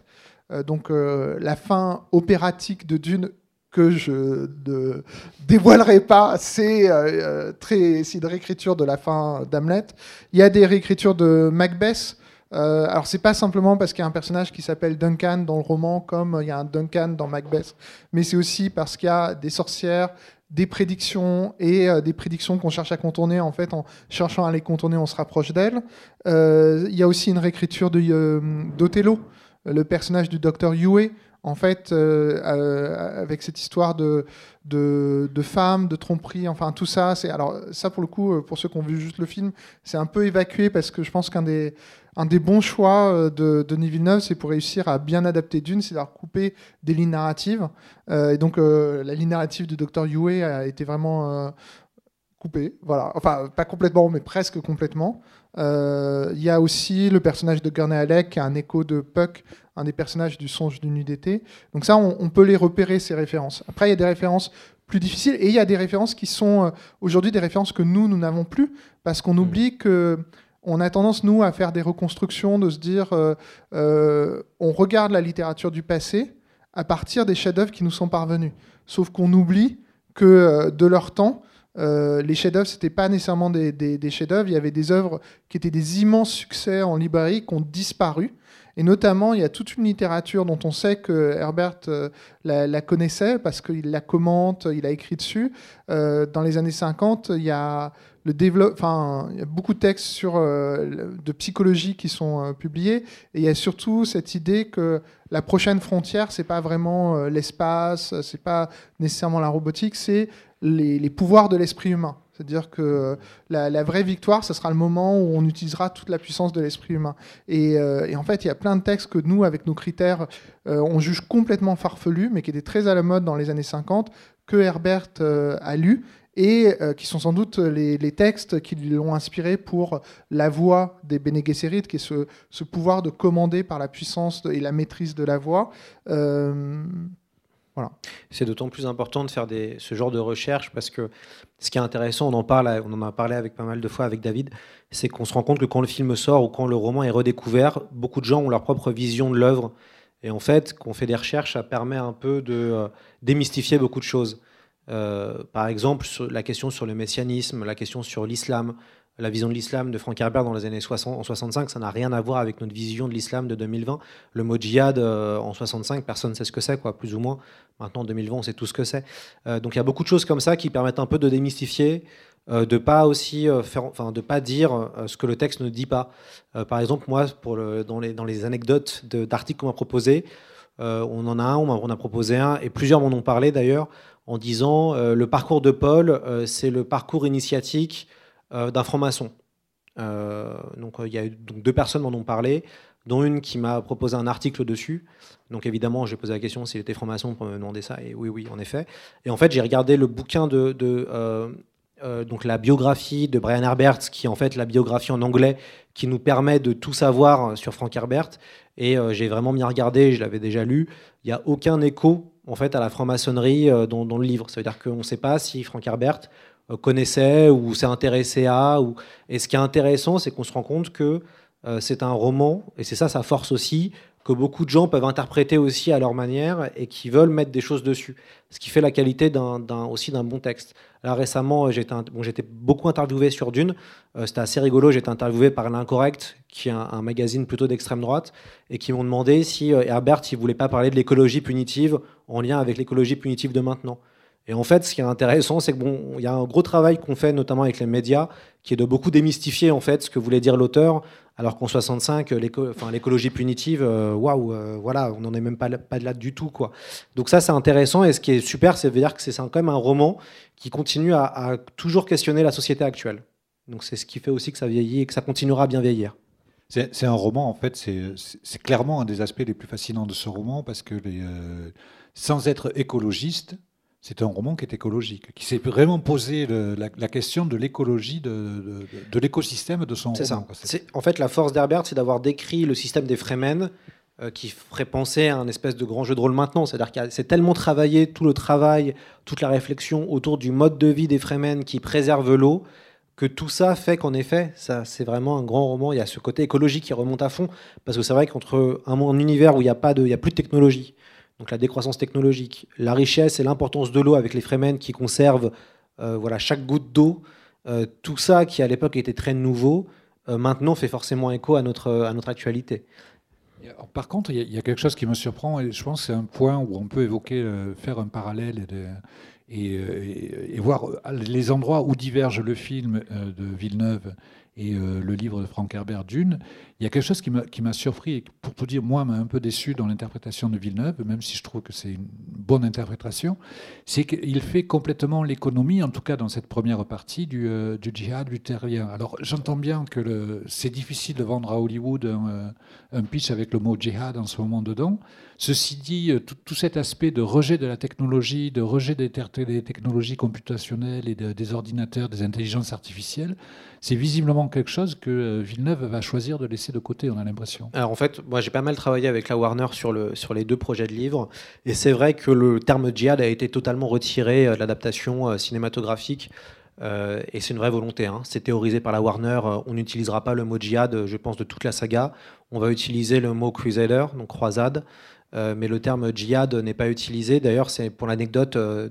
donc la fin opératique de Dune que je ne dévoilerai pas, c'est euh, très, une réécriture de la fin d'Hamlet. Il y a des réécritures de Macbeth. Euh, alors c'est pas simplement parce qu'il y a un personnage qui s'appelle Duncan dans le roman, comme il y a un Duncan dans Macbeth, mais c'est aussi parce qu'il y a des sorcières, des prédictions et euh, des prédictions qu'on cherche à contourner. En fait, en cherchant à les contourner, on se rapproche d'elles. Euh, il y a aussi une réécriture d'Othello, le personnage du docteur Yue, en fait, euh, euh, avec cette histoire de, de, de, femmes, de tromperie, enfin tout ça, c'est alors ça pour le coup, euh, pour ceux qui ont vu juste le film, c'est un peu évacué parce que je pense qu'un des, bons choix de Denis Villeneuve, c'est pour réussir à bien adapter Dune, c'est à couper des lignes narratives. et donc, la ligne narrative du Dr. Yue a été vraiment coupée. Voilà. Enfin, pas complètement, mais presque complètement. Il y a aussi le personnage de Gurney Halleck, qui a un écho de Puck, un des personnages du Songe d'une nuit d'été. Donc ça, on, on, peut les repérer, ces références. Après, il y a des références plus difficiles. Et il y a des références qui sont euh, aujourd'hui des références que nous, nous n'avons plus, parce qu'on oublie que on a tendance, nous, à faire des reconstructions, de se dire, euh, euh, on regarde la littérature du passé à partir des chefs-d'œuvre qui nous sont parvenus. Sauf qu'on oublie que de leur temps, les chefs-d'œuvre, ce n'était pas nécessairement des, des chefs-d'œuvre, il y avait des œuvres qui étaient des immenses succès en librairie, qui ont disparu. Et notamment, il y a toute une littérature dont on sait que Herbert euh, la, connaissait parce qu'il la commente, il a écrit dessus. Euh, dans les années 50, il y a le enfin, il y a beaucoup de textes sur, euh, de psychologie qui sont publiés. Et il y a surtout cette idée que la prochaine frontière, c'est pas vraiment l'espace, c'est pas nécessairement la robotique, c'est les pouvoirs de l'esprit humain. C'est-à-dire que euh, la, vraie victoire, ce sera le moment où on utilisera toute la puissance de l'esprit humain. Euh, et, en fait, il y a plein de textes que nous, avec nos critères, euh, on juge complètement farfelus, mais qui étaient très à la mode dans les années 50, que Herbert a lu et qui sont sans doute les, textes qui l'ont inspiré pour la voix des Bene Gesserit, qui est ce, pouvoir de commander par la puissance et la maîtrise de la voix. C'est d'autant plus important de faire ce genre de recherche parce que ce qui est intéressant, on en, a parlé avec pas mal de fois avec David, c'est qu'on se rend compte que quand le film sort ou quand le roman est redécouvert, beaucoup de gens ont leur propre vision de l'œuvre. Et en fait, quand on fait des recherches, ça permet un peu de euh, démystifier beaucoup de choses. Euh, par exemple, la question sur le messianisme, la question sur l'islam, la vision de l'islam de Frank Herbert dans les années 60, en 65, ça n'a rien à voir avec notre vision de l'islam de 2020. Le mot djihad euh, en 65, personne ne sait ce que c'est, quoi, plus ou moins. Maintenant, en 2020, on sait tout ce que c'est. Euh, donc il y a beaucoup de choses comme ça qui permettent un peu de démystifier, de pas aussi faire, enfin, de pas dire ce que le texte ne dit pas. par exemple, moi, dans, les, dans les anecdotes d'articles qu'on m'a proposés, on en a un, on a, a proposé un, et plusieurs m'en ont parlé d'ailleurs, en disant le parcours de Paul, c'est le parcours initiatique euh, d'un franc-maçon. Euh, donc il y a donc, deux personnes m'en ont parlé, dont une qui m'a proposé un article dessus. Donc évidemment, j'ai posé la question s'il était franc-maçon pour me demander ça, et oui, oui, en effet. Et en fait, j'ai regardé le bouquin de, euh, donc la biographie de Brian Herbert, qui est en fait la biographie en anglais qui nous permet de tout savoir sur Frank Herbert. Et j'ai vraiment bien regardé, je l'avais déjà lu. Il n'y a aucun écho en fait à la franc-maçonnerie dans, dans, le livre. Ça veut dire qu'on ne sait pas si Frank Herbert euh, connaissait ou s'est intéressé à. Ou... Et ce qui est intéressant, c'est qu'on se rend compte que euh, c'est un roman, et c'est ça sa force aussi, que beaucoup de gens peuvent interpréter aussi à leur manière et qui veulent mettre des choses dessus. Ce qui fait la qualité aussi d'un bon texte. Là récemment, j'étais, bon, beaucoup interviewé sur Dune. Euh, c'était assez rigolo. J'étais interviewé par l'Incorrect, qui est un, magazine plutôt d'extrême droite, et qui m'ont demandé si Herbert ne voulait pas parler de l'écologie punitive en lien avec l'écologie punitive de maintenant. Et en fait, ce qui est intéressant, c'est que bon, il y a un gros travail qu'on fait notamment avec les médias, qui est de beaucoup démystifier en fait ce que voulait dire l'auteur, alors qu'en 65, l'écologie punitive, euh, waouh, euh, voilà, on n'en est même pas, là du tout quoi. Donc ça, c'est intéressant et ce qui est super, c'est de dire que c'est quand même un roman qui continue à, toujours questionner la société actuelle. Donc c'est ce qui fait aussi que ça vieillit et que ça continuera à bien vieillir. C'est un roman, en fait, c'est clairement un des aspects les plus fascinants de ce roman parce que euh, sans être écologiste, c'est un roman qui est écologique, qui s'est vraiment posé la, question de l'écologie, de, l'écosystème de son roman. C'est En fait, la force d'Herbert, c'est d'avoir décrit le système des Fremen euh, qui ferait penser à un espèce de grand jeu de rôle maintenant. C'est-à-dire qu'il c'est tellement travaillé, tout le travail, toute la réflexion autour du mode de vie des Fremen qui préserve l'eau, que tout ça fait qu'en effet, ça, c'est vraiment un grand roman. Il y a ce côté écologique qui remonte à fond, parce que c'est vrai qu'entre un, un univers où il n'y a, pas de, il y a plus de technologie, donc la décroissance technologique, la richesse et l'importance de l'eau avec les Fremen qui conservent euh, voilà, chaque goutte d'eau, euh, tout ça qui à l'époque était très nouveau, euh, maintenant fait forcément écho à notre, à notre actualité. Par contre, il y, a quelque chose qui me surprend, et je pense que c'est un point où on peut évoquer, faire un parallèle et, voir les endroits où diverge le film de Villeneuve et le livre de Frank Herbert, Dune, il y a quelque chose qui m'a surpris et pour tout dire, moi, m'a un peu déçu dans l'interprétation de Villeneuve, même si je trouve que c'est une bonne interprétation, c'est qu'il fait complètement l'économie, en tout cas dans cette première partie, du, euh, djihad luthérien. Alors j'entends bien que c'est difficile de vendre à Hollywood un, un, pitch avec le mot djihad en ce moment dedans. Ceci dit, tout, cet aspect de rejet de la technologie, de rejet des, des technologies computationnelles et des ordinateurs, des intelligences artificielles, c'est visiblement quelque chose que Villeneuve va choisir de laisser de côté, on a l'impression. Alors en fait, moi j'ai pas mal travaillé avec la Warner sur, le, sur les deux projets de livres, et c'est vrai que le terme djihad a été totalement retiré de l'adaptation cinématographique. Euh, et c'est une vraie volonté. Hein. C'est théorisé par la Warner. On n'utilisera pas le mot djihad, je pense, de toute la saga. On va utiliser le mot crusader, donc croisade. Euh, mais le terme djihad n'est pas utilisé. D'ailleurs, c'est pour l'anecdote, euh,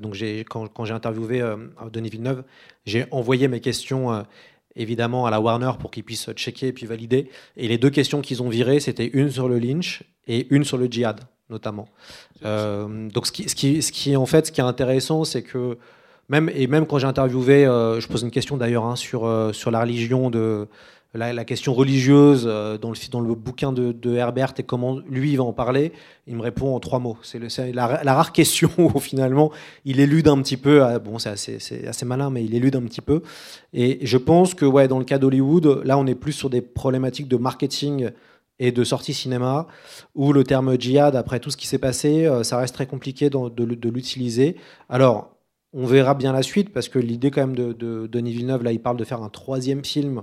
quand, quand j'ai interviewé euh, Denis Villeneuve, j'ai envoyé mes questions évidemment à la Warner pour qu'ils puissent checker et puis valider. Et les deux questions qu'ils ont virées, c'était une sur le lynch et une sur le djihad, notamment. donc, ce qui, ce, qui, ce qui, en fait, ce qui est intéressant, c'est que même, et même quand j'ai interviewé, je pose une question d'ailleurs hein, sur, sur la religion de la, question religieuse euh, dans, le, dans le bouquin de, Herbert et comment lui va en parler, il me répond en trois mots. C'est la, rare question où finalement il élude un petit peu. Ah, bon, c'est assez, malin, mais il élude un petit peu. Et je pense que ouais, dans le cas d'Hollywood, là on est plus sur des problématiques de marketing et de sortie cinéma, où le terme djihad, après tout ce qui s'est passé, euh, ça reste très compliqué de, l'utiliser. Alors, on verra bien la suite, parce que l'idée quand même de, de, Denis Villeneuve, là il parle de faire un troisième film euh,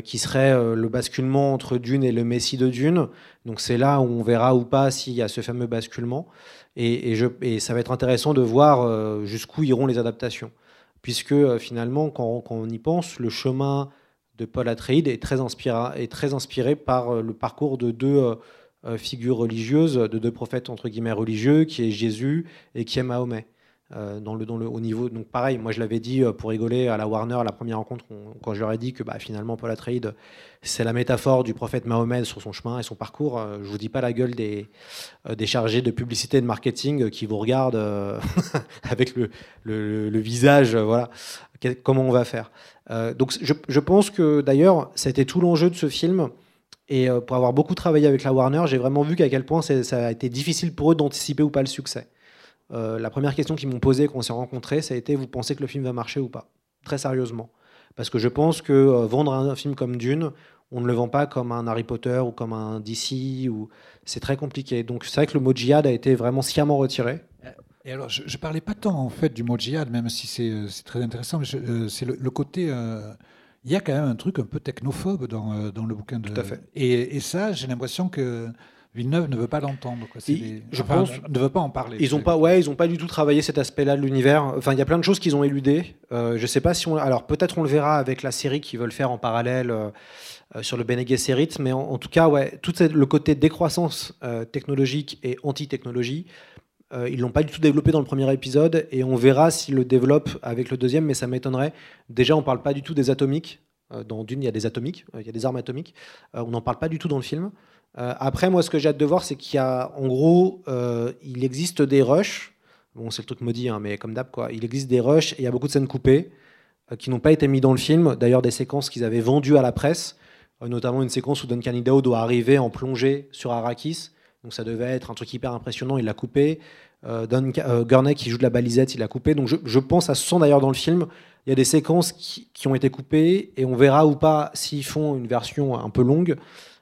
qui serait euh, le basculement entre Dune et le Messie de Dune. Donc c'est là où on verra ou pas s'il y a ce fameux basculement. Et, ça va être intéressant de voir euh, jusqu'où iront les adaptations. Puisque finalement, quand, on y pense, le chemin de Paul Atreides est très est très inspiré par le parcours de deux figures religieuses, de deux prophètes entre guillemets religieux, qui est Jésus et qui est Mahomet. Euh, haut niveau. Donc pareil, moi je l'avais dit euh, pour rigoler à la Warner la première rencontre quand je leur ai dit que bah, finalement Paul Atreides c'est la métaphore du prophète Mahomet sur son chemin et son parcours. Euh, je vous dis pas la gueule des, chargés de publicité et de marketing qui vous regardent avec le, le, visage, voilà, comment on va faire. donc je, je, pense que d'ailleurs c'était tout l'enjeu de ce film. Et pour avoir beaucoup travaillé avec la Warner, j'ai vraiment vu qu'à quel point ça a été difficile pour eux d'anticiper ou pas le succès. Euh, la première question qu'ils m'ont posée quand on s'est rencontrés, ça a été vous pensez que le film va marcher ou pas? Très sérieusement. Parce que je pense que euh, vendre un film comme Dune, on ne le vend pas comme un Harry Potter ou comme un DC. Ou... C'est très compliqué. Donc c'est vrai que le mot djihad a été vraiment sciemment retiré. Et alors, je ne parlais pas tant en fait du mot djihad, même si c'est euh, très intéressant, mais c'est le, côté. il y a quand même un truc un peu technophobe dans, dans le bouquin de. Tout à fait. Et, et ça, j'ai l'impression que Villeneuve ne veut pas l'entendre. Je pense, ne veut pas en parler. Ils n'ont pas, ouais, ils ont pas du tout travaillé cet aspect-là de l'univers. Enfin, il y a plein de choses qu'ils ont éludées. Euh, je sais pas si on, alors peut-être on le verra avec la série qu'ils veulent faire en parallèle euh, euh, sur le Bene Gesserit, mais en, tout cas, ouais, tout le côté décroissance euh, technologique et anti-technologie, ils l'ont pas du tout développé dans le premier épisode, et on verra s'ils le développent avec le deuxième, mais ça m'étonnerait. Déjà, on parle pas du tout des atomiques. Dans Dune, il y a des atomiques, il y a des armes atomiques. on n'en parle pas du tout dans le film. Euh, après, moi, ce que j'ai hâte de voir, c'est qu'il y a, en gros, euh, il existe des rushs. Bon, c'est le truc maudit, hein, mais comme d'hab, quoi. Il existe des rushs et il y a beaucoup de scènes coupées euh, qui n'ont pas été mis dans le film. D'ailleurs, des séquences qu'ils avaient vendues à la presse, notamment une séquence où Duncan Idaho doit arriver en plongée sur Arrakis. Donc ça devait être un truc hyper impressionnant, il l'a coupé. Don Gurney qui joue de la balisette, il l'a coupé. Donc je, pense à ce son d'ailleurs dans le film. Il y a des séquences qui, ont été coupées et on verra ou pas s'ils font une version un peu longue.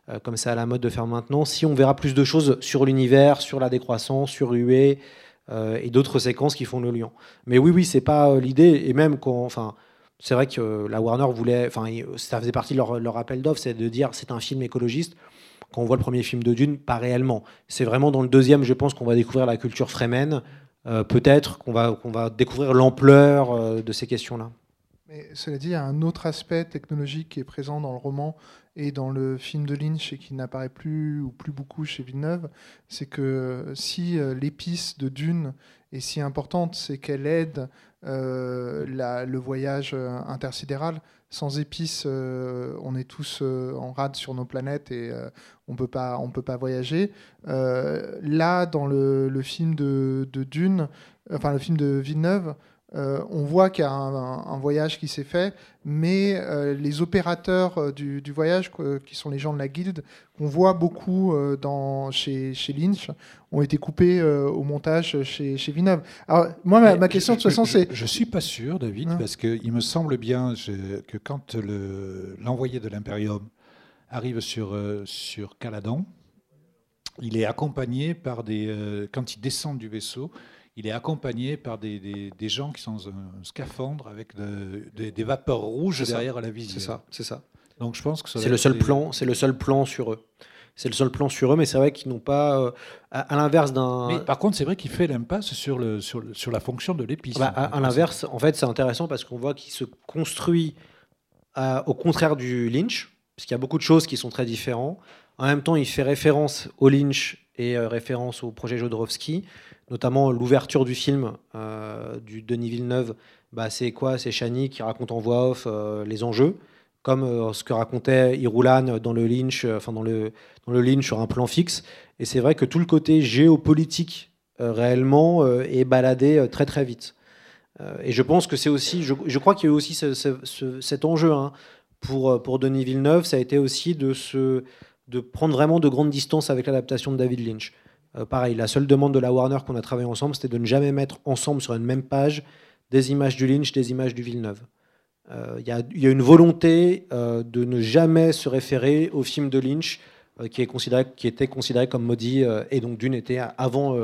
Euh, comme c'est à la mode de faire maintenant, si on verra plus de choses sur l'univers, sur la décroissance, sur UE euh, et d'autres séquences qui font le lien. Mais oui, oui, c'est pas euh, l'idée. Et même quand, c'est vrai que la Warner voulait, enfin, ça faisait partie de leur, leur appel d'offres, c'est de dire c'est un film écologiste. Quand on voit le premier film de Dune, pas réellement. C'est vraiment dans le deuxième, je pense qu'on va découvrir la culture fremen. Peut-être qu'on va, qu'on va découvrir l'ampleur de ces questions-là. Cela dit, il y a un autre aspect technologique qui est présent dans le roman et dans le film de Lynch et qui n'apparaît plus ou plus beaucoup chez Villeneuve, c'est que si euh, l'épice de Dune est si importante, c'est qu'elle aide euh, le voyage euh, intersidéral. Sans épices, on est tous en rade sur nos planètes et on peut pas, on peut pas voyager. là, dans le, film de, Dune, enfin le film de Villeneuve, on voit qu'il y a un, voyage qui s'est fait, mais les opérateurs du, voyage, qui sont les gens de la guilde, qu'on voit beaucoup dans, chez, chez, Lynch, ont été coupés au montage chez, chez Villeneuve. Alors, moi, ma, question, de toute façon, c'est... Je ne suis pas sûr, David, hein parce qu'il me semble bien que quand l'envoyé de l'Imperium arrive sur, sur Caladan, il est accompagné par des. Euh, quand il descend du vaisseau, il est accompagné par des, des, gens qui sont dans un scaphandre avec des, vapeurs rouges derrière la visière. C'est ça, c'est ça. Donc je pense que c'est le seul plan, c'est le seul plan sur eux. C'est le seul plan sur eux, mais c'est vrai qu'ils n'ont pas, euh, à, l'inverse d'un. Mais par contre, c'est vrai qu'il fait l'impasse sur, le, sur, sur, la fonction de l'épice. Bah, à, l'inverse, en fait, c'est intéressant parce qu'on voit qu'il se construit au contraire du Lynch, puisqu'il y a beaucoup de choses qui sont très différentes. En même temps, il fait référence au Lynch et euh, référence au projet Jodorowsky, notamment l'ouverture du film euh, du Denis Villeneuve. Bah, c'est quoi? C'est Chani qui raconte en voix off euh, les enjeux, comme ce que racontait Iroulan dans le Lynch, enfin dans le, dans le Lynch sur un plan fixe. Et c'est vrai que tout le côté géopolitique réellement est baladé très très vite. et je pense que c'est aussi, je, crois qu'il y a eu aussi cet enjeu hein, pour, pour Denis Villeneuve, ça a été aussi de se de prendre vraiment de grandes distances avec l'adaptation de David Lynch. Euh, pareil, la seule demande de la Warner qu'on a travaillé ensemble, c'était de ne jamais mettre ensemble sur une même page des images du Lynch, des images du Villeneuve. Euh, il y, a une volonté euh, de ne jamais se référer au film de Lynch qui, est qui était considéré comme maudit, et donc d'une était avant,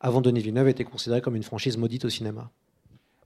avant Denis Villeneuve était considéré comme une franchise maudite au cinéma.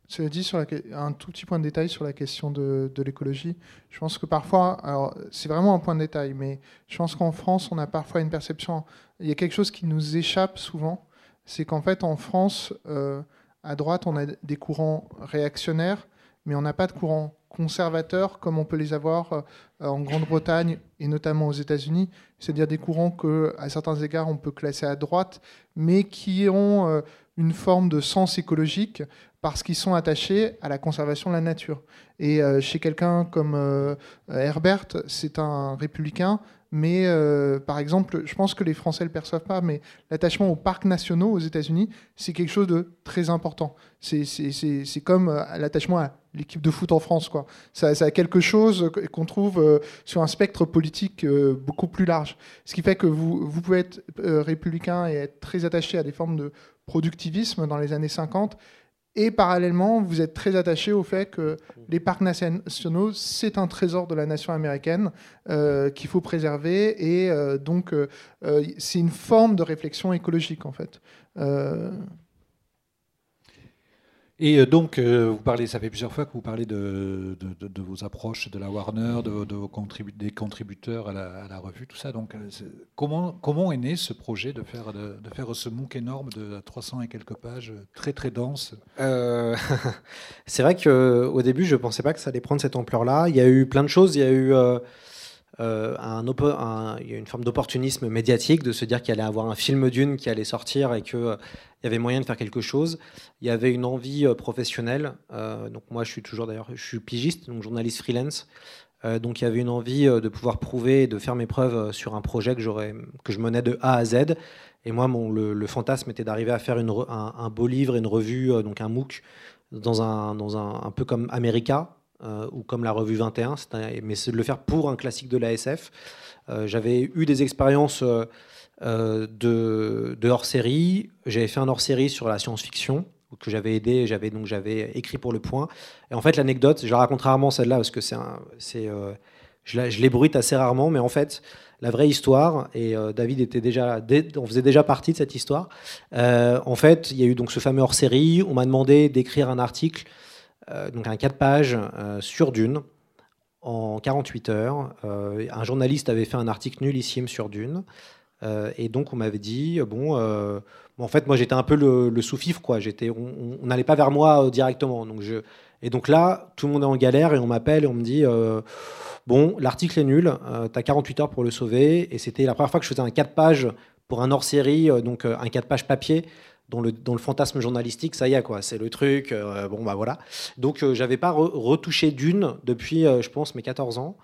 Cela dit, sur un tout petit point de détail sur la question de, l'écologie, je pense que parfois, alors c'est vraiment un point de détail, mais je pense qu'en France, on a parfois une perception, il y a quelque chose qui nous échappe souvent, c'est qu'en fait, en France, euh, à droite, on a des courants réactionnaires, mais on n'a pas de courants conservateurs comme on peut les avoir euh, en Grande-Bretagne et notamment aux États-Unis, c'est-à-dire des courants que, à certains égards, on peut classer à droite, mais qui ont euh, une forme de sens écologique parce qu'ils sont attachés à la conservation de la nature. Et euh, chez quelqu'un comme euh, Herbert, c'est un républicain, mais euh, par exemple, je pense que les Français ne le perçoivent pas, mais l'attachement aux parcs nationaux aux États-Unis, c'est quelque chose de très important. C'est comme l'attachement à l'équipe de foot en France. Quoi. Ça, ça a quelque chose qu'on trouve sur un spectre politique beaucoup plus large. Ce qui fait que vous, vous pouvez être républicain et être très attaché à des formes de productivisme dans les années 50 et parallèlement, vous êtes très attaché au fait que les parcs nationaux, c'est un trésor de la nation américaine euh, qu'il faut préserver. Et euh, donc, euh, c'est une forme de réflexion écologique, en fait. Et euh, donc, euh, vous parlez, ça fait plusieurs fois que vous parlez de, vos approches de la Warner, de, vos des contributeurs à la, revue, tout ça. Donc, euh, comment, comment est né ce projet de faire, de, faire ce MOOC énorme de 300 et quelques pages, très très dense? C'est vrai qu'au début, je ne pensais pas que ça allait prendre cette ampleur-là. Il y a eu plein de choses. Il y a eu un, il y a une forme d'opportunisme médiatique, de se dire qu'il allait avoir un film d'une qui allait sortir et qu'il euh, y avait moyen de faire quelque chose. Il y avait une envie euh, professionnelle. donc moi, je suis toujours d'ailleurs, je suis pigiste, donc journaliste freelance. donc il y avait une envie de pouvoir prouver, de faire mes preuves sur un projet que, que je menais de A à Z. Et moi, mon, le, fantasme était d'arriver à faire une, un, beau livre, une revue, donc un MOOC, dans un, dans un, un peu comme America, euh, ou comme la revue 21, mais c'est de le faire pour un classique de l'ASF. Euh, j'avais eu des expériences euh, de, de hors-série. J'avais fait un hors-série sur la science-fiction que j'avais aidé, j'avais donc j'avais écrit pour le point. Et en fait, l'anecdote, je la raconte rarement celle-là parce que c'est, c'est, je, je l'ébruite assez rarement, mais en fait, la vraie histoire, et David était déjà, on faisait déjà partie de cette histoire. en fait, il y a eu donc ce fameux hors-série. On m'a demandé d'écrire un article euh, donc un 4 pages euh, sur Dune en 48 heures. Euh, un journaliste avait fait un article nullissime sur Dune. et donc on m'avait dit bon, en fait moi j'étais un peu le, sous-fifre quoi. J'étais, on n'allait pas vers moi directement. Donc je, et donc là tout le monde est en galère et on m'appelle et on me dit bon l'article est nul, tu as 48 heures pour le sauver. Et c'était la première fois que je faisais un 4 pages pour un hors-série, donc un 4 pages papier dans le, dans le fantasme journalistique, ça y est, quoi. C'est le truc. Euh, bon, bah voilà. Donc, euh, j'avais pas retouché d'une depuis, euh, je pense, mes 14 ans.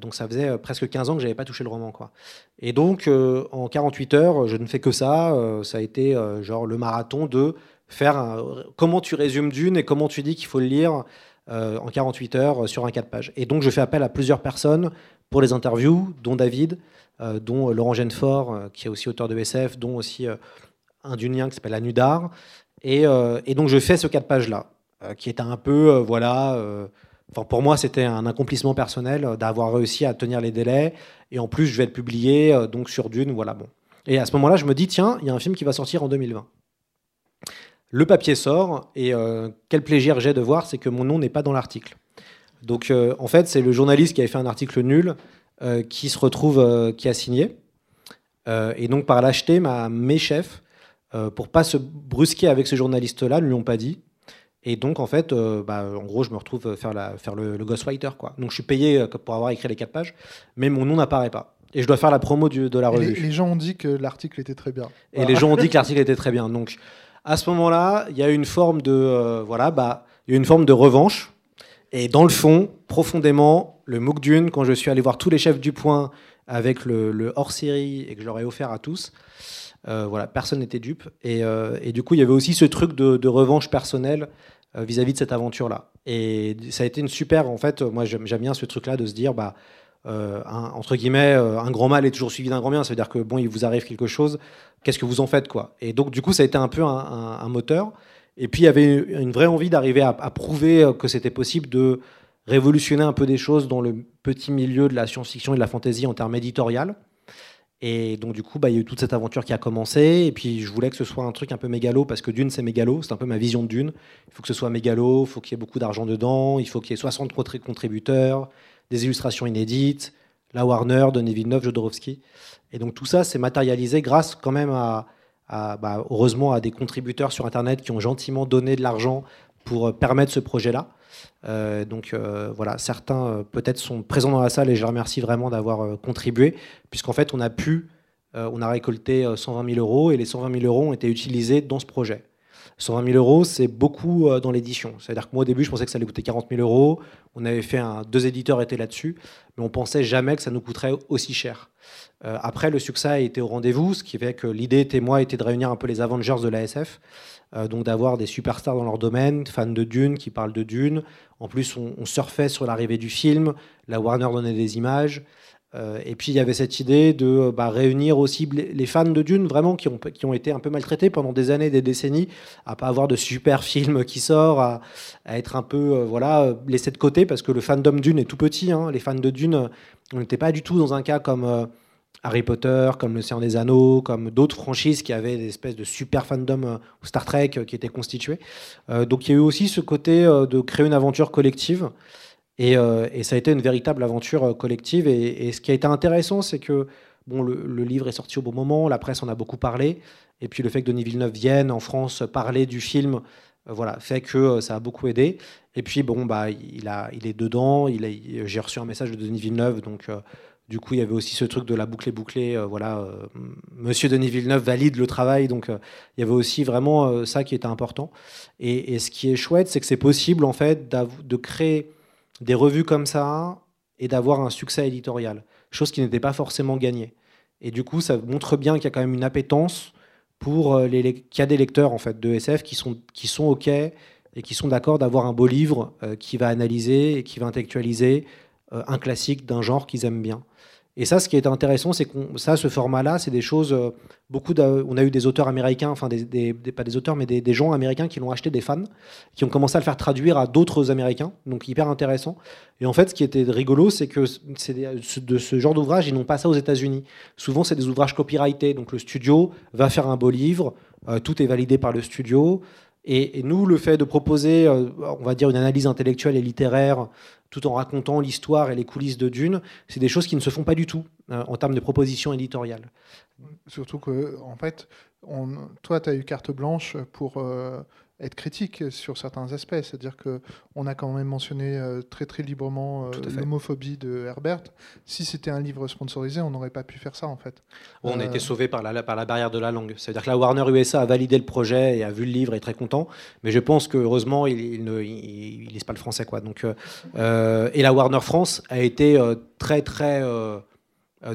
donc, ça faisait presque 15 ans que j'avais pas touché le roman, quoi. Et donc, en 48 heures, je ne fais que ça. ça a été genre le marathon de faire comment tu résumes Dune et comment tu dis qu'il faut le lire en 48 heures sur un 4 pages. Et donc je fais appel à plusieurs personnes pour les interviews, dont David, dont Laurent Genefort, qui est aussi auteur de SF, dont aussi un Dunien qui s'appelle Anudar. Et, et, donc je fais ce 4 pages-là, qui est un peu, voilà Enfin, pour moi, c'était un accomplissement personnel euh, d'avoir réussi à tenir les délais. Et en plus, je vais être publié euh, donc sur Dune. Voilà, bon. Et à ce moment-là, je me dis, tiens, il y a un film qui va sortir en 2020. Le papier sort, et euh, quel plaisir j'ai de voir, c'est que mon nom n'est pas dans l'article. Donc, en fait, c'est le journaliste qui avait fait un article nul qui se retrouve, qui a signé. et donc, par lâcheté, ma, mes chefs, pour pas se brusquer avec ce journaliste-là, ne lui ont pas dit. Et donc, en fait, euh, bah, en gros, je me retrouve faire, la, faire le, ghostwriter. Quoi. Donc, je suis payé euh, pour avoir écrit les quatre pages, mais mon nom n'apparaît pas. Et je dois faire la promo du, de la revue. Les, les, gens ont dit que l'article était très bien. Et les gens ont dit que l'article était très bien. Donc, à ce moment-là, il y a une forme de euh, voilà, bah, il y a une forme de revanche. Et dans le fond, profondément, le MOOC Dune, quand je suis allé voir tous les chefs du point avec le, hors-série et que je leur ai offert à tous, voilà, personne n'était dupe. Et, et, du coup, il y avait aussi ce truc de, revanche personnelle euh, vis-à-vis de cette aventure-là. Et ça a été une super, en fait, moi j'aime bien ce truc-là de se dire, bah, euh, entre guillemets, euh, un grand mal est toujours suivi d'un grand bien. Ça veut dire que bon, il vous arrive quelque chose, qu'est-ce que vous en faites, quoi? Et donc, du coup, ça a été un peu un, moteur. Et puis, il y avait une vraie envie d'arriver à, à, prouver que c'était possible de révolutionner un peu des choses dans le petit milieu de la science-fiction et de la fantasy en termes éditorial. Et donc, du coup, bah, il y a eu toute cette aventure qui a commencé. Et puis, je voulais que ce soit un truc un peu mégalo, parce que Dune, c'est mégalo. C'est un peu ma vision de Dune. Il faut que ce soit mégalo, il faut qu'il y ait beaucoup d'argent dedans, il faut qu'il y ait 60 contributeurs, des illustrations inédites, la Warner, Denis Villeneuve, Jodorowsky. Et donc, tout ça, c'est matérialisé grâce quand même à, bah, heureusement, à des contributeurs sur Internet qui ont gentiment donné de l'argent pour permettre ce projet-là. Euh, donc euh, voilà, certains euh, peut-être sont présents dans la salle et je les remercie vraiment d'avoir contribué, puisqu'en fait on a pu, on a récolté 120 000 euros et les 120 000 euros ont été utilisés dans ce projet. 120 000 euros, c'est beaucoup dans l'édition. C'est-à-dire que moi, au début, je pensais que ça allait coûter 40 000 euros. On avait fait un, deux éditeurs étaient là-dessus, mais on pensait jamais que ça nous coûterait aussi cher. après, le succès a été au rendez-vous, ce qui fait que l'idée était, moi, était de réunir un peu les Avengers de l'ASF, donc d'avoir des superstars dans leur domaine, fans de Dune qui parlent de Dune, en plus, on, surfait sur l'arrivée du film, la Warner donnait des images. Euh, et puis il y avait cette idée de bah, réunir aussi les fans de Dune, vraiment qui ont, été un peu maltraités pendant des années, des décennies, à pas avoir de super film qui sort, à, être un peu euh, voilà laissé de côté parce que le fandom Dune est tout petit. Hein. Les fans de Dune, on n'était pas du tout dans un cas comme euh, Harry Potter, comme Le Seigneur des Anneaux, comme d'autres franchises qui avaient des espèces de super fandom euh, Star Trek euh, qui étaient constitués. Euh, donc il y a eu aussi ce côté de créer une aventure collective. Et, ça a été une véritable aventure collective. Et, ce qui a été intéressant, c'est que bon, le, livre est sorti au bon moment, la presse en a beaucoup parlé. Et puis le fait que Denis Villeneuve vienne en France parler du film, voilà, fait que ça a beaucoup aidé. Et puis bon, bah, il est dedans. Il j'ai reçu un message de Denis Villeneuve, donc du coup, il y avait aussi ce truc de la boucle bouclée. Euh, voilà, euh, Monsieur Denis Villeneuve valide le travail, donc euh, il y avait aussi vraiment ça qui était important. Et, ce qui est chouette, c'est que c'est possible en fait de créer des revues comme ça et d'avoir un succès éditorial, chose qui n'était pas forcément gagnée. Et du coup, ça montre bien qu'il y a quand même une appétence pour les qu'il y a des lecteurs en fait de SF qui sont qui sont ok et qui sont d'accord d'avoir un beau livre qui va analyser et qui va intellectualiser un classique d'un genre qu'ils aiment bien. Et ça, ce qui est intéressant, c'est que ça, ce format-là, c'est des choses. Euh, beaucoup, on a eu des auteurs américains, enfin pas des auteurs, mais des, gens américains qui l'ont acheté, des fans, qui ont commencé à le faire traduire à d'autres Américains, donc hyper intéressant. Et en fait, ce qui était rigolo, c'est que de ce genre d'ouvrage, ils n'ont pas ça aux États-Unis. Souvent, c'est des ouvrages copyrightés, donc le studio va faire un beau livre, euh, tout est validé par le studio. Et, nous, le fait de proposer, euh, on va dire, une analyse intellectuelle et littéraire tout en racontant l'histoire et les coulisses de Dune, c'est des choses qui ne se font pas du tout euh, en termes de propositions éditoriales. Surtout que, en fait, toi, tu as eu carte blanche pour euh, être critique sur certains aspects. C'est-à-dire qu'on a quand même mentionné euh, très très librement euh, l'homophobie de Herbert. Si c'était un livre sponsorisé, on n'aurait pas pu faire ça en fait. On a été sauvé par la, par la barrière de la langue. C'est-à-dire que la Warner USA a validé le projet et a vu le livre et est très content. Mais je pense que heureusement, il, ne il, lise pas le français. Quoi. Donc, et la Warner France a été très très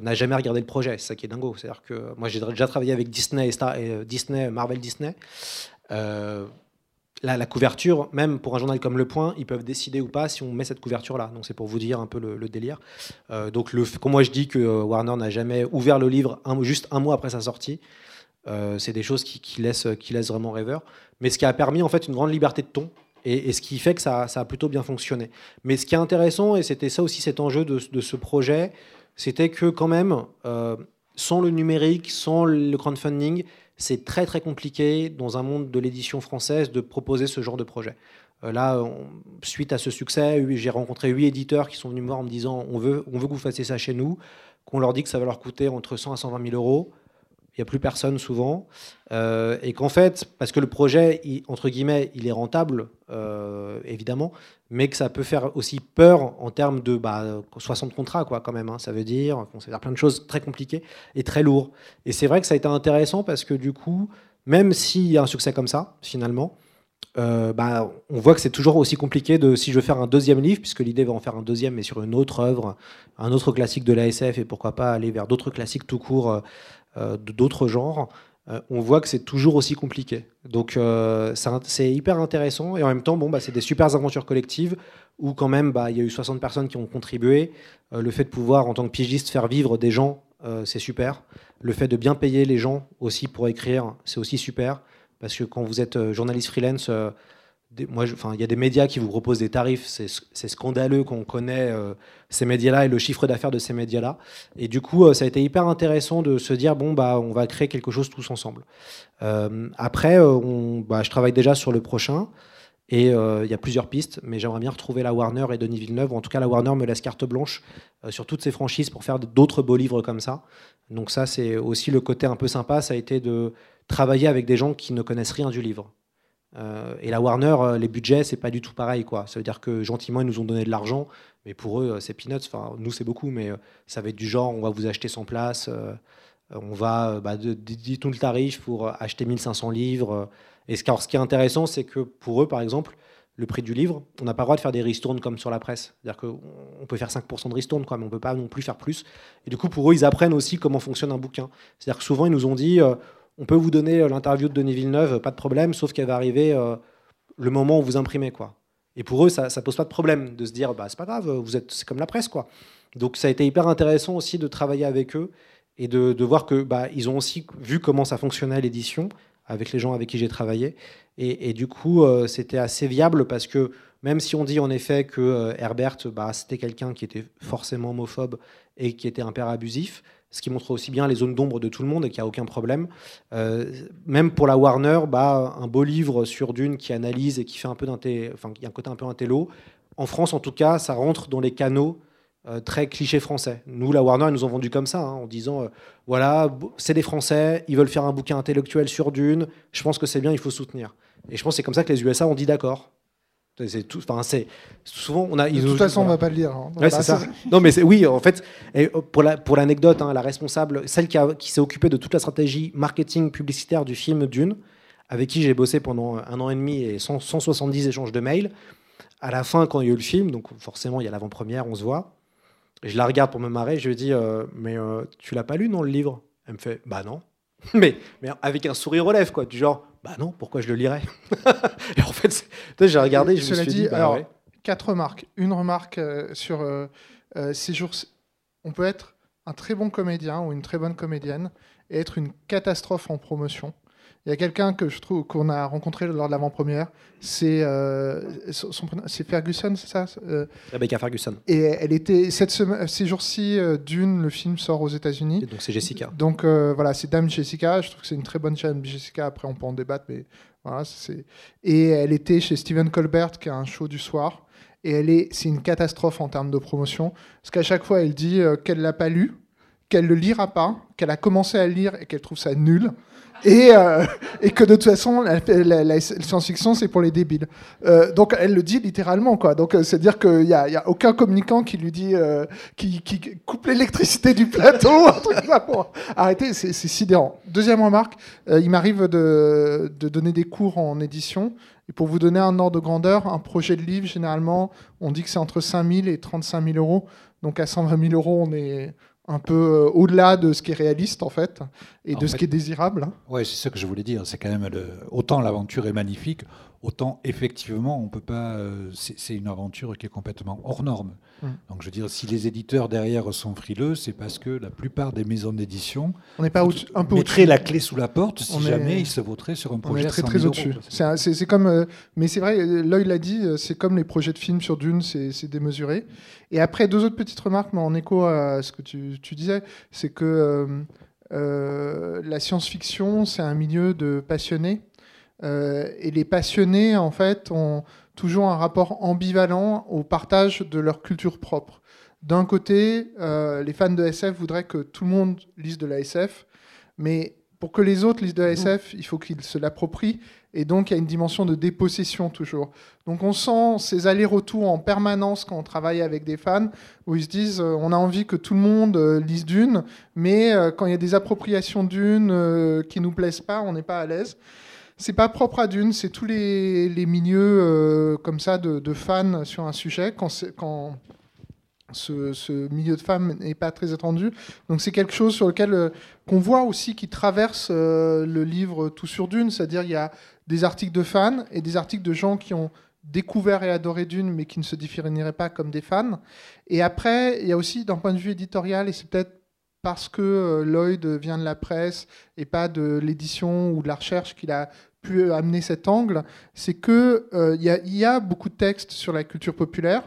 n'a jamais regardé le projet. C'est ça qui est dingo. C'est-à-dire que moi, j'ai déjà travaillé avec Disney, et Disney, Marvel Disney. Euh, la, couverture, même pour un journal comme Le Point, ils peuvent décider ou pas si on met cette couverture-là. Donc c'est pour vous dire un peu le, délire. Euh, donc le, quand moi je dis que Warner n'a jamais ouvert le livre juste un mois après sa sortie, c'est des choses qui, laissent, qui laissent vraiment rêveur. Mais ce qui a permis en fait une grande liberté de ton et, ce qui fait que ça, a plutôt bien fonctionné. Mais ce qui est intéressant, et c'était ça aussi cet enjeu de, ce projet, c'était que quand même, euh, sans le numérique, sans le crowdfunding, c'est très très compliqué dans un monde de l'édition française de proposer ce genre de projet. Euh, là, suite à ce succès, j'ai rencontré huit éditeurs qui sont venus me voir en me disant on veut, on veut que vous fassiez ça chez nous, qu'on leur dit que ça va leur coûter entre 100 à 120 000 euros il n'y a plus personne souvent, euh, et qu'en fait, parce que le projet, entre guillemets, il est rentable, euh, évidemment, mais que ça peut faire aussi peur en termes de bah, 60 contrats, quoi, quand même. Hein. ça veut dire, ça veut dire plein de choses très compliquées et très lourdes. Et c'est vrai que ça a été intéressant parce que du coup, même s'il y a un succès comme ça, finalement, euh, bah, on voit que c'est toujours aussi compliqué de si je veux faire un deuxième livre, puisque l'idée va en faire un deuxième, mais sur une autre œuvre, un autre classique de l'ASF, et pourquoi pas aller vers d'autres classiques tout court d'autres genres, euh, on voit que c'est toujours aussi compliqué. Donc euh, c'est hyper intéressant et en même temps, bon, bah, c'est des super aventures collectives où quand même, bah, il y a eu 60 personnes qui ont contribué. le fait de pouvoir, en tant que pigiste, faire vivre des gens, c'est super. Le fait de bien payer les gens aussi pour écrire, c'est aussi super. Parce que quand vous êtes journaliste freelance, il y a des médias qui vous proposent des tarifs, c'est scandaleux qu'on connaît euh, ces médias-là et le chiffre d'affaires de ces médias-là. Et du coup, euh, ça a été hyper intéressant de se dire bon bah, on va créer quelque chose tous ensemble. Euh, après, on, bah, je travaille déjà sur le prochain et il y a plusieurs pistes, mais j'aimerais bien retrouver la Warner et Denis Villeneuve. En tout cas, la Warner me laisse carte blanche sur toutes ces franchises pour faire d'autres beaux livres comme ça. Donc ça, c'est aussi le côté un peu sympa. Ça a été de travailler avec des gens qui ne connaissent rien du livre. Euh, et la Warner, euh, les budgets, c'est pas du tout pareil. Quoi. Ça veut dire que gentiment, ils nous ont donné de l'argent, mais pour eux, euh, c'est peanuts. Enfin, nous, c'est beaucoup, mais ça va être du genre, on va vous acheter sans place, on va, bah, tout le tarif pour acheter 1500 livres. Et ce, qui est intéressant, c'est que pour eux, par exemple, le prix du livre, on n'a pas le droit de faire des ristournes comme sur la presse. C'est-à-dire qu'on peut faire 5% de ristournes, quoi, mais on ne peut pas non plus faire plus. Et du coup, pour eux, ils apprennent aussi comment fonctionne un bouquin. C'est-à-dire que souvent, ils nous ont dit on peut vous donner euh, l'interview de Denis Villeneuve, pas de problème, sauf qu'elle va arriver euh, le moment où vous imprimez. quoi. Et pour eux, ça ne pose pas de problème de se dire, bah, c'est pas grave, vous êtes, c'est comme la presse. quoi. Donc ça a été hyper intéressant aussi de travailler avec eux et de, voir que bah, ils ont aussi vu comment ça fonctionnait l'édition avec les gens avec qui j'ai travaillé. Et, du coup, euh, c'était assez viable parce que même si on dit en effet que Herbert, bah, c'était quelqu'un qui était forcément homophobe et qui était un père abusif, ce qui montre aussi bien les zones d'ombre de tout le monde et qu'il n'y a aucun problème. Euh, même pour la Warner, bah, un beau livre sur Dune qui analyse et qui fait un peu enfin, qui a un côté un peu intello. En France, en tout cas, ça rentre dans les canaux euh, très clichés français. Nous, la Warner, ils nous ont vendu comme ça, hein, en disant euh, voilà, c'est des Français, ils veulent faire un bouquin intellectuel sur Dune, je pense que c'est bien, il faut soutenir. Et je pense que c'est comme ça que les USA ont dit d'accord. C'est tout. Enfin, c'est souvent on a. De toute façon, on va pas le lire. Hein. Ouais, c'est ça. non, mais oui, en fait, et euh, pour la pour l'anecdote, hein, la responsable, celle qui, qui s'est occupée de toute la stratégie marketing publicitaire du film Dune, avec qui j'ai bossé pendant un an et demi et 170 échanges de mails. À la fin, quand il y a eu le film, donc forcément, il y a l'avant-première, on se voit. je la regarde pour me marrer. Je lui dis, euh, mais euh, tu l'as pas lu dans le livre? Elle me fait, bah non. mais, mais avec un sourire relève, quoi, du genre, bah non, pourquoi je le lirais? Et en fait, j'ai regardé, je me suis dit, bah alors, quatre remarques. Une remarque euh, sur euh, euh, ces jours. On peut être un très bon comédien ou une très bonne comédienne et être une catastrophe en promotion. Il y a quelqu'un que je trouve qu'on a rencontré lors de l'avant-première. C'est euh, Ferguson, c'est ça euh, Rebecca Ferguson. Et elle était cette semaine, ces jours-ci, euh, Dune, le film sort aux États-Unis. Donc c'est Jessica. Donc voilà, c'est Dame Jessica. Je trouve que c'est une très bonne chaîne Jessica. Après, on peut en débattre, mais voilà, c'est. Et elle était chez Stephen Colbert, qui a un show du soir. Et elle est, c'est une catastrophe en termes de promotion, parce qu'à chaque fois, elle dit qu'elle l'a pas lu, qu'elle le lira pas, qu'elle a commencé à le lire et qu'elle trouve ça nul et, euh, que de toute façon, la, science-fiction, c'est pour les débiles. Euh, donc elle le dit littéralement, quoi. Donc euh, c'est-à-dire qu'il n'y a, aucun communicant qui lui dit, qui, coupe l'électricité du plateau, un c'est sidérant. Deuxième remarque, il m'arrive de, de, donner des cours en édition. Et pour vous donner un ordre de grandeur, un projet de livre, généralement, on dit que c'est entre 5 000 et 35 000 euros. Donc à 120 000 euros, on est un peu euh, au-delà de ce qui est réaliste en fait et En de ce qui est désirable. Ouais, c'est ça que je voulais dire. C'est quand même le- autant l'aventure est magnifique, autant effectivement on peut pas. euh, c'est une aventure qui est complètement hors norme. Mm. Donc je veux dire, si les éditeurs derrière sont frileux, c'est parce que la plupart des maisons d'édition On n'est pas au- un peu mettraient la clé sous la porte si On est- jamais ils se voteraient sur un On projet est à très 100 très 000 au-dessus. C'est comme, euh, mais c'est vrai, Lloyd l'a dit, euh, c'est comme les projets de films sur Dune, c'est démesuré. Et après deux autres petites remarques, mais en écho à ce que tu, tu disais, c'est que euh, la science-fiction, c'est un milieu de passionnés. Euh, et les passionnés, en fait, ont toujours un rapport ambivalent au partage de leur culture propre. D'un côté, euh, les fans de SF voudraient que tout le monde lise de la SF, mais pour que les autres lisent de la SF, il faut qu'ils se l'approprient, et donc il y a une dimension de dépossession toujours. Donc on sent ces allers-retours en permanence quand on travaille avec des fans, où ils se disent euh, on a envie que tout le monde euh, lise Dune, mais euh, quand il y a des appropriations Dune qui nous plaisent pas, on n'est pas à l'aise. C'est pas propre à Dune, c'est tous les, milieux euh, comme ça de, fans sur un sujet. Quand, ce, milieu de femmes n'est pas très attendu, donc c'est quelque chose sur lequel euh, qu'on voit aussi qui traverse euh, le livre Tout sur Dune, c'est-à-dire il y a des articles de fans et des articles de gens qui ont découvert et adoré Dune, mais qui ne se définiraient pas comme des fans. Et après, il y a aussi, d'un point de vue éditorial, et c'est peut-être parce que euh, Lloyd vient de la presse et pas de l'édition ou de la recherche qu'il a pu amener cet angle, c'est que euh, il y, a- beaucoup de textes sur la culture populaire,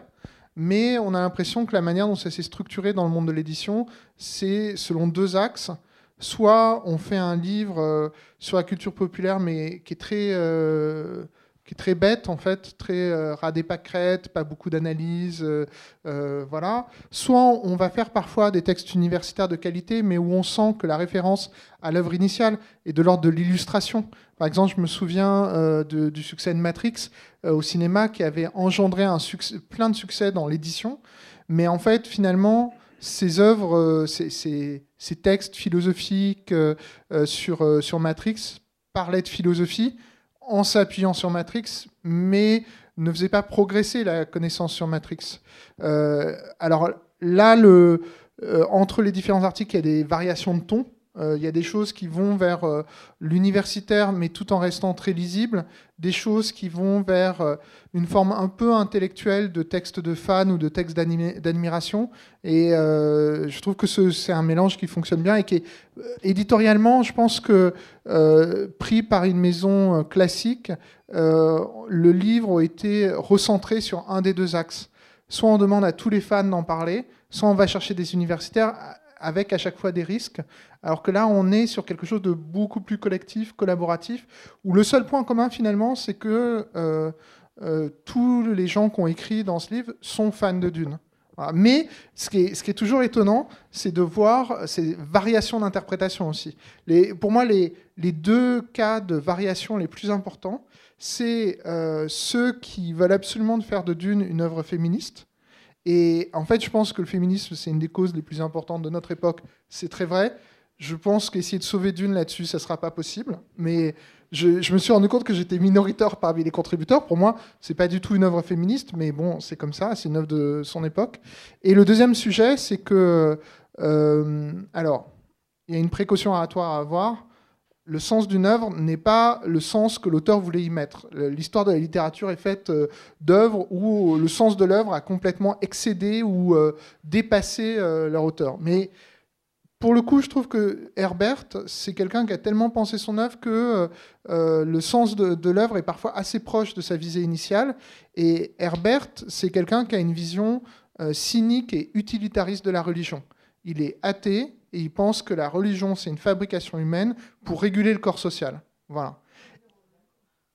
mais on a l'impression que la manière dont ça s'est structuré dans le monde de l'édition, c'est selon deux axes. Soit on fait un livre euh, sur la culture populaire, mais qui est très, euh, qui est très bête, en fait, très euh, ras des pas beaucoup d'analyse, euh, euh, voilà. Soit on va faire parfois des textes universitaires de qualité, mais où on sent que la référence à l'œuvre initiale est de l'ordre de l'illustration. Par exemple, je me souviens euh, du succès de Matrix au cinéma, qui avait engendré un plein de succès dans l'édition, mais en fait, finalement, ces œuvres, ces, textes philosophiques sur Matrix parlaient de philosophie en s'appuyant sur Matrix, mais ne faisaient pas progresser la connaissance sur Matrix. Euh, alors là, euh, entre les différents articles, il y a des variations de ton. Euh, il y a des choses qui vont vers euh, l'universitaire, mais tout en restant très lisible. Des choses qui vont vers euh, une forme un peu intellectuelle de texte de fan ou de texte d'admiration. Et je trouve que ce- c'est un mélange qui fonctionne bien et qui éditorialement, je pense que pris par une maison classique, le livre a été recentré sur un des deux axes. Soit on demande à tous les fans d'en parler, soit on va chercher des universitaires avec à chaque fois des risques. Alors que là, on est sur quelque chose de beaucoup plus collectif, collaboratif, où le seul point commun finalement, c'est que euh, euh, tous les gens qui ont écrit dans ce livre sont fans de Dune. Mais ce qui, est, toujours étonnant, c'est de voir ces variations d'interprétation aussi. Pour moi, les, les deux cas de variation les plus importants, c'est euh, ceux qui veulent absolument faire de Dune une œuvre féministe. Et en fait, je pense que le féminisme, c'est une des causes les plus importantes de notre époque. C'est très vrai. Je pense qu'essayer de sauver Dune là-dessus, ça ne sera pas possible. Mais je, me suis rendu compte que j'étais minoritaire parmi les contributeurs. Pour moi, c'est pas du tout une œuvre féministe, mais bon, c'est comme ça, c'est une œuvre de son époque. Et le deuxième sujet, c'est que, euh, alors, il y a une précaution oratoire à avoir. Le sens d'une œuvre n'est pas le sens que l'auteur voulait y mettre. L'histoire de la littérature est faite euh, d'œuvres où le sens de l'œuvre a complètement excédé ou euh, dépassé euh, leur auteur. Mais pour le coup, je trouve que Herbert, c'est quelqu'un qui a tellement pensé son œuvre que le sens de, l'œuvre est parfois assez proche de sa visée initiale. Et Herbert, c'est quelqu'un qui a une vision cynique et utilitariste de la religion. Il est athée et il pense que la religion, c'est une fabrication humaine pour réguler le corps social. Voilà.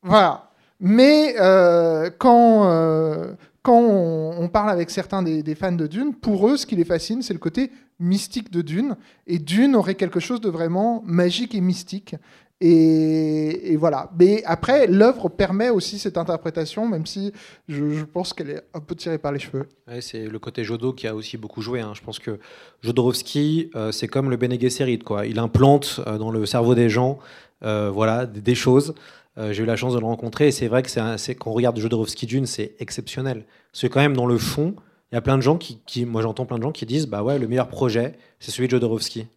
Voilà. Mais euh, quand, euh, quand on, on, parle avec certains des, des, fans de Dune, pour eux, ce qui les fascine, c'est le côté mystique de Dune. Et Dune aurait quelque chose de vraiment magique et mystique. Et, voilà. Mais après, l'œuvre permet aussi cette interprétation, même si je, pense qu'elle est un peu tirée par les cheveux. C'est le côté Jodo qui a aussi beaucoup joué. Hein. Je pense que Jodorowsky, euh, c'est comme le Bene Gesserit, quoi. Il implante euh, dans le cerveau des gens, euh, voilà, des, choses. J'ai eu la chance de le rencontrer et c'est vrai que c'est quand on regarde Jodorowsky Dune, c'est exceptionnel. Que quand même dans le fond, il y a plein de gens qui, moi j'entends plein de gens qui disent bah ouais, le meilleur projet, c'est celui de Jodorowsky.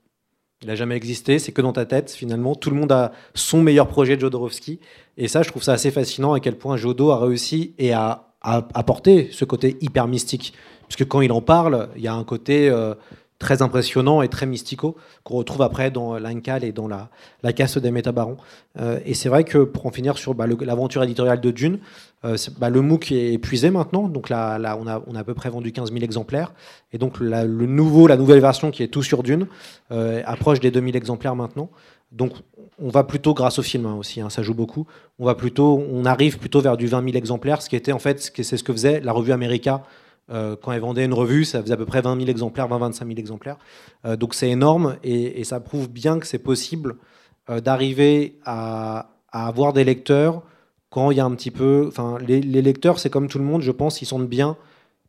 Il n'a jamais existé, c'est que dans ta tête finalement. Tout le monde a son meilleur projet de Jodorowsky. Et ça, je trouve ça assez fascinant à quel point Jodo a réussi et a, apporté ce côté hyper mystique. Puisque quand il en parle, il y a un côté euh, très impressionnant et très mystico qu'on retrouve après dans l'Incal et dans la, la casse des métabarons. Euh, et c'est vrai que pour en finir sur bah, l'aventure éditoriale de Dune, euh, bah, le MOOC est épuisé maintenant, donc là, on, a, on, a, à peu près vendu 15 000 exemplaires. Et donc le nouveau, la nouvelle version qui est tout sur Dune euh, approche des 2000 exemplaires maintenant. Donc on va plutôt, grâce au film hein, aussi, hein, ça joue beaucoup, on, va plutôt, on arrive plutôt vers du 20 000 exemplaires, ce qui était en fait, c'est ce que faisait la revue America euh, quand elle vendait une revue, ça faisait à peu près 20 000 exemplaires, 20-25 000 exemplaires. Euh, donc c'est énorme et, ça prouve bien que c'est possible euh, d'arriver à, avoir des lecteurs quand il y a un petit peu. Enfin, les, lecteurs, c'est comme tout le monde, je pense, ils sentent bien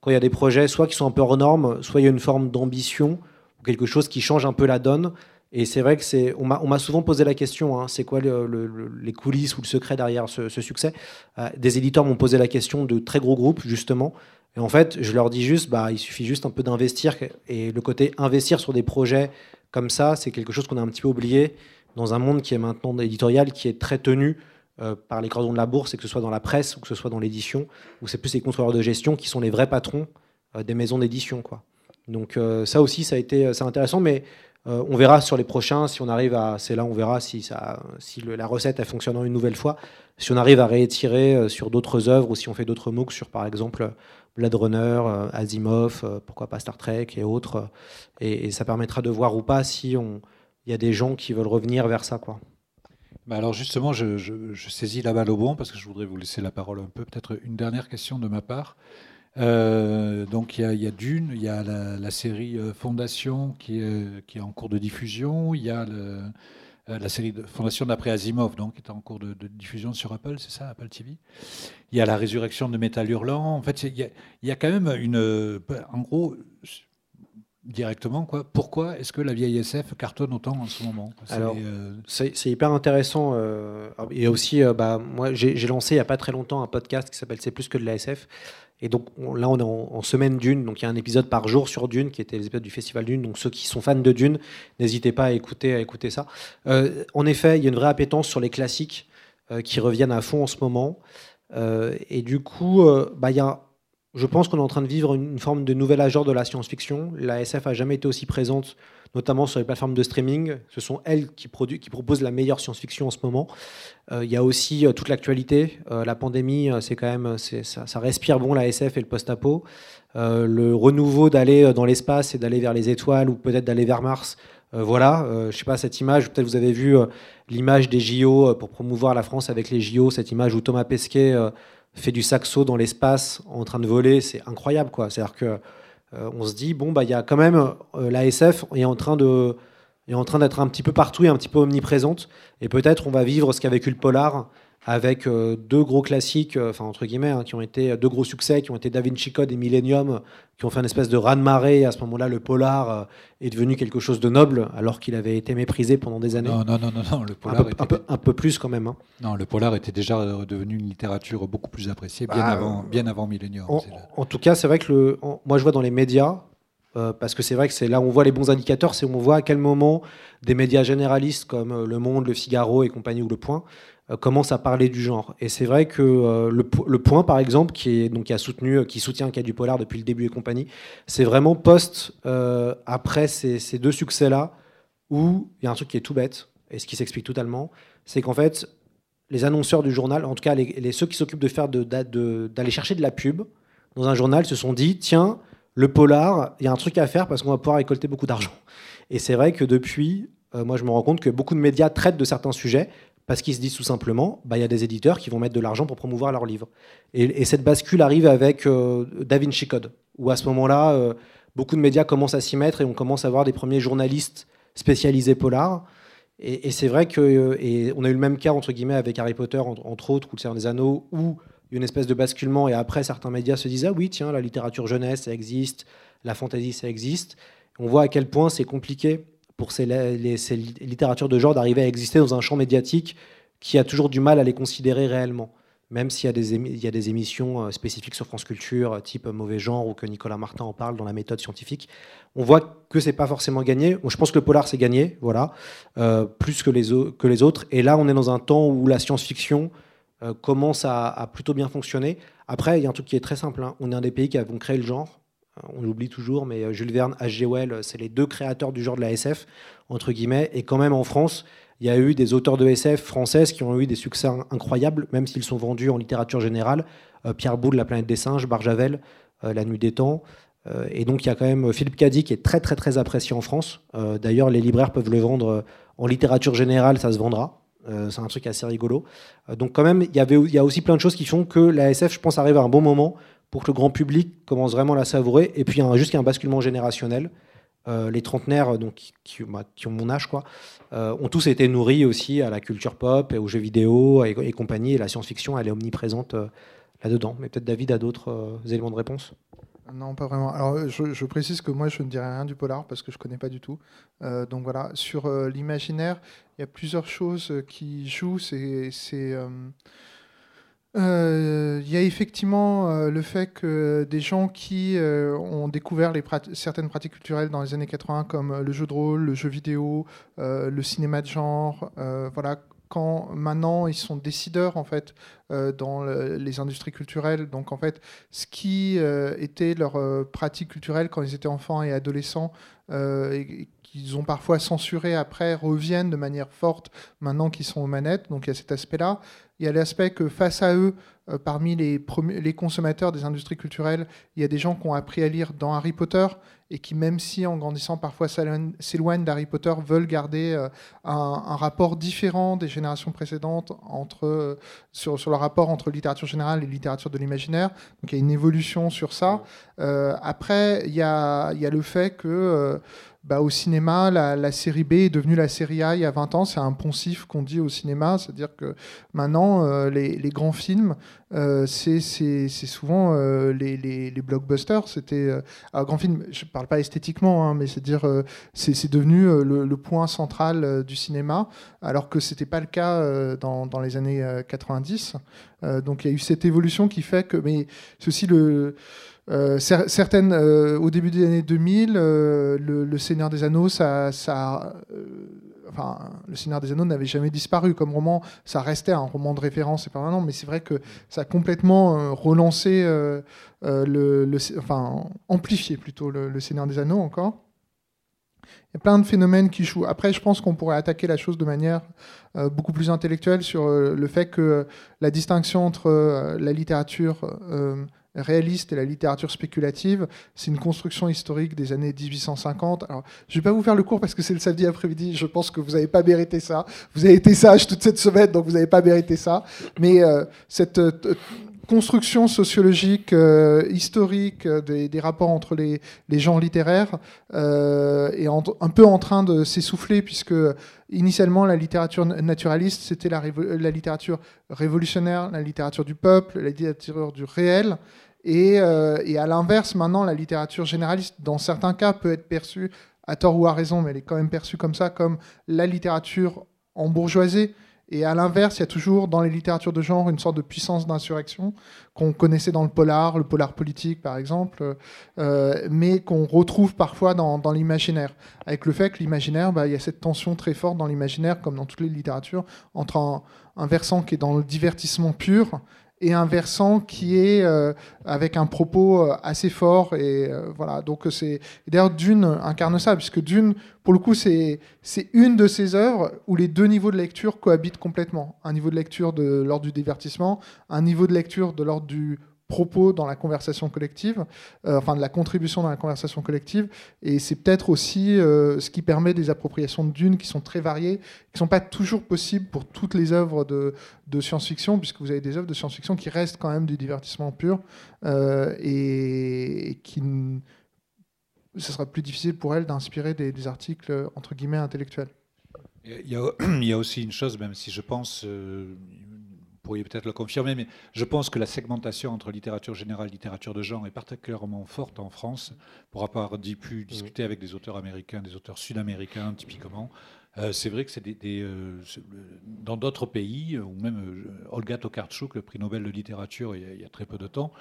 quand il y a des projets, soit qui sont un peu hors normes, soit il y a une forme d'ambition ou quelque chose qui change un peu la donne. Et c'est vrai que c'est, on m'a souvent posé la question, hein, c'est quoi les coulisses ou le secret derrière ce, ce succès? Des éditeurs m'ont posé la question de très gros groupes justement, et en fait, je leur dis juste, bah, il suffit juste un peu d'investir. Et le côté investir sur des projets comme ça, c'est quelque chose qu'on a un petit peu oublié dans un monde qui est maintenant éditorial, qui est très tenu euh, par les cordons de la bourse, et que ce soit dans la presse ou que ce soit dans l'édition, où c'est plus les contrôleurs de gestion qui sont les vrais patrons euh, des maisons d'édition. Donc euh, ça aussi, ça a été intéressant, mais on verra sur les prochains si on arrive à. C'est là, on verra si, ça, la recette elle fonctionne une nouvelle fois. Si on arrive à réétirer sur d'autres œuvres ou si on fait d'autres MOOC sur, par exemple, Blade Runner, euh, Asimov, euh, pourquoi pas Star Trek et autres. Et, ça permettra de voir ou pas si il y a des gens qui veulent revenir vers ça. Quoi. Bah alors justement, je, saisis la balle au bon parce que je voudrais vous laisser la parole un peu. Peut-être une dernière question de ma part. Euh, donc il y, a Dune, il y a la, série Fondation qui est, qui est, en cours de diffusion, il y a le, euh, la série de Fondation d'après Asimov, donc, qui est en cours de, diffusion sur Apple, c'est ça, Apple TV. Il y a la résurrection de Métal Hurlant. En fait, il y, a, quand même une. En gros, directement, quoi. Pourquoi est-ce que la vieille SF cartonne autant en ce moment? Alors, euh, c'est hyper intéressant. Euh, et aussi, bah, moi, j'ai lancé il n'y a pas très longtemps un podcast qui s'appelle C'est plus que de la SF. Et donc là, on est en, semaine Dune, donc il y a un épisode par jour sur Dune, qui était l'épisode du Festival Dune. Donc ceux qui sont fans de Dune, n'hésitez pas à écouter, à écouter ça. Euh, en effet, il y a une vraie appétence sur les classiques euh, qui reviennent à fond en ce moment. Euh, et du coup, bah, il y a, je pense qu'on est en train de vivre une, forme de nouvel âge de la science-fiction. La SF a jamais été aussi présente notamment sur les plateformes de streaming. Ce sont elles qui, qui proposent la meilleure science-fiction en ce moment. Euh, il y a aussi euh, toute l'actualité. Euh, la pandémie, c'est quand même, ça, ça, respire bon la SF et le post-apo. le renouveau d'aller dans l'espace et d'aller vers les étoiles ou peut-être d'aller vers Mars. voilà, je sais pas cette image. Peut-être vous avez vu l'image des JO pour promouvoir la France avec les JO. Cette image où Thomas Pesquet fait du saxo dans l'espace en train de voler, c'est incroyable quoi. C'est-à-dire que euh, on se dit bon bah il y a quand même euh, la SF est en train de est en train d'être un petit peu partout et un petit peu omniprésente et peut-être on va vivre ce qu'a vécu le polar avec euh, deux gros classiques, euh, enfin entre guillemets, hein, qui ont été euh, deux gros succès, qui ont été Da Vinci Code et Millennium, qui ont fait une espèce de raz-de-marée. À ce moment-là, le polar est devenu quelque chose de noble, alors qu'il avait été méprisé pendant des années. Non, non, non, non, le polar un peu, était... un, peu, plus quand même. Hein. Non, le polar était déjà devenu une littérature beaucoup plus appréciée bien, bah, avant, bien avant Millennium. En, tout cas, c'est vrai que le, moi, je vois dans les médias, parce que c'est vrai que c'est là où on voit les bons indicateurs, c'est où on voit à quel moment des médias généralistes comme Le Monde, Le Figaro et compagnie ou Le Point commence à parler du genre. Et c'est vrai que euh, le, Point, par exemple, qui, est, donc, qui a soutenu, euh, qui soutient Cas du Polar depuis le début et compagnie, c'est vraiment post après ces, deux succès-là où il y a un truc qui est tout bête et ce qui s'explique totalement, c'est qu'en fait les annonceurs du journal, en tout cas les, ceux qui s'occupent de faire d'aller chercher de la pub dans un journal, se sont dit tiens le polar, il y a un truc à faire parce qu'on va pouvoir récolter beaucoup d'argent. Et c'est vrai que depuis, moi je me rends compte que beaucoup de médias traitent de certains sujets parce qu'ils se disent tout simplement, bah, il y a des éditeurs qui vont mettre de l'argent pour promouvoir leurs livres. Et, cette bascule arrive avec euh, Da Vinci Code, où à ce moment-là, euh, beaucoup de médias commencent à s'y mettre et on commence à voir des premiers journalistes spécialisés polar. Et, c'est vrai que, euh, et on a eu le même cas entre guillemets avec Harry Potter, entre, autres, ou le Seigneur des Anneaux, où il y a une espèce de basculement et après certains médias se disent ah oui tiens la littérature jeunesse ça existe, la fantasy ça existe. On voit à quel point c'est compliqué pour ces, littératures de genre d'arriver à exister dans un champ médiatique qui a toujours du mal à les considérer réellement. même s'il y, a des émissions spécifiques sur France Culture, type Mauvais Genre, ou que Nicolas Martin en parle dans la méthode scientifique, on voit que c'est pas forcément gagné. je pense que le polar, c'est gagné, voilà, plus que les, que les autres. Et là, on est dans un temps où la science-fiction commence à, plutôt bien fonctionner. Après, il y a un truc qui est très simple. Hein. On est un des pays qui avons créé le genre. On l'oublie toujours, mais Jules Verne, H.G. Wells, c'est les deux créateurs du genre de la SF, entre guillemets. Et quand même, en France, il y a eu des auteurs de SF françaises qui ont eu des succès incroyables, même s'ils sont vendus en littérature générale. Euh, Pierre Boulle, La planète des singes, Barjavel, euh, La nuit des temps. Euh, et donc il y a quand même Philippe Cady qui est très très très apprécié en France. D'ailleurs, les libraires peuvent le vendre en littérature générale, ça se vendra. c'est un truc assez rigolo. donc quand même, il y, il y a aussi plein de choses qui font que la SF, je pense, arrive à un bon moment pour que le grand public commence vraiment à la savourer. Et puis jusqu'à un basculement générationnel. Euh, les trentenaires donc, bah, qui, ont mon âge quoi, euh, ont tous été nourris aussi à la culture pop et aux jeux vidéo et, compagnie. Et la science-fiction, elle est omniprésente euh, là-dedans. Mais peut-être David a d'autres éléments de réponse? Non, pas vraiment. Alors, je, précise que moi, je ne dirais rien du polar parce que je ne connais pas du tout. donc voilà, sur l'imaginaire, il y a plusieurs choses qui jouent. C'est euh, il y a effectivement euh, le fait que des gens qui euh, ont découvert certaines pratiques culturelles dans les années 80, comme le jeu de rôle, le jeu vidéo, le cinéma de genre, voilà, quand maintenant ils sont décideurs en fait dans les industries culturelles. Donc en fait, ce qui était leur pratique culturelle quand ils étaient enfants et adolescents, et qu'ils ont parfois censuré après, reviennent de manière forte maintenant qu'ils sont aux manettes. Donc il y a cet aspect-là. Il y a l'aspect que face à eux, euh, parmi les, les, consommateurs des industries culturelles, il y a des gens qui ont appris à lire dans Harry Potter et qui, même si en grandissant parfois s'éloignent d'Harry Potter, veulent garder euh, un, rapport différent des générations précédentes entre, euh, sur, sur, le rapport entre littérature générale et littérature de l'imaginaire. Donc il y a une évolution sur ça. après, il y a, il y a le fait que bah, au cinéma, la, série B est devenue la série A il y a 20 ans. C'est un poncif qu'on dit au cinéma. C'est-à-dire que maintenant, euh, les, grands films, euh, c'est souvent euh, les, blockbusters. C'était un grand film, je ne parle pas esthétiquement, hein, mais c'est-à-dire c'est devenu le, point central du cinéma, alors que ce n'était pas le cas dans, dans, les années 90. donc il y a eu cette évolution qui fait que. Mais aussi le euh, certaines, euh, au début des années 2000, euh, le, Seigneur des Anneaux, ça, enfin, le Seigneur des Anneaux n'avait jamais disparu comme roman. Ça restait un roman de référence et permanent, mais c'est vrai que ça a complètement relancé, le, enfin, amplifié plutôt le, Seigneur des Anneaux encore. Il y a plein de phénomènes qui jouent. Après, je pense qu'on pourrait attaquer la chose de manière beaucoup plus intellectuelle sur le fait que la distinction entre la littérature réaliste et la littérature spéculative, c'est une construction historique des années 1850. Alors, je ne vais pas vous faire le cours parce que c'est le samedi après-midi, je pense que vous n'avez pas mérité ça. Vous avez été sage toute cette semaine, donc vous n'avez pas mérité ça. Mais euh, cette euh, construction sociologique, euh, historique des, rapports entre les, les gens littéraires est un peu en train de s'essouffler puisque initialement la littérature naturaliste c'était la, la, littérature révolutionnaire, la littérature du peuple, la littérature du réel. Euh, et, à l'inverse, maintenant, la littérature généraliste, dans certains cas, peut être perçue, à tort ou à raison, mais elle est quand même perçue comme ça, comme la littérature en bourgeoisie. Et à l'inverse, il y a toujours dans les littératures de genre une sorte de puissance d'insurrection qu'on connaissait dans le polar, le polar politique par exemple, euh, mais qu'on retrouve parfois dans, l'imaginaire. Avec le fait que l'imaginaire, bah, il y a cette tension très forte dans l'imaginaire, comme dans toutes les littératures, entre un, versant qui est dans le divertissement pur et un versant qui est euh, avec un propos euh, assez fort et euh, voilà. Donc c'est d'ailleurs Dune incarne ça puisque Dune pour le coup c'est c'est une de ces œuvres où les deux niveaux de lecture cohabitent complètement. Un niveau de lecture de l'ordre du divertissement un niveau de lecture de l'ordre du propos dans la conversation collective, euh, enfin de la contribution dans la conversation collective. Et c'est peut-être aussi euh, ce qui permet des appropriations de dunes qui sont très variées, qui ne sont pas toujours possibles pour toutes les œuvres de, science-fiction, puisque vous avez des œuvres de science-fiction qui restent quand même du divertissement pur euh, et, qui ce sera plus difficile pour elles d'inspirer des, articles entre guillemets intellectuels. Il y, a, aussi une chose, même si je pense, pourriez peut-être le confirmer, mais je pense que la segmentation entre littérature générale et littérature de genre est particulièrement forte en France, pour avoir pu discuter avec des auteurs américains, des auteurs sud-américains typiquement. Euh, c'est vrai que c'est des, euh, dans d'autres pays, ou même Olga Tokarczuk, le prix Nobel de littérature il y, a, très peu de temps,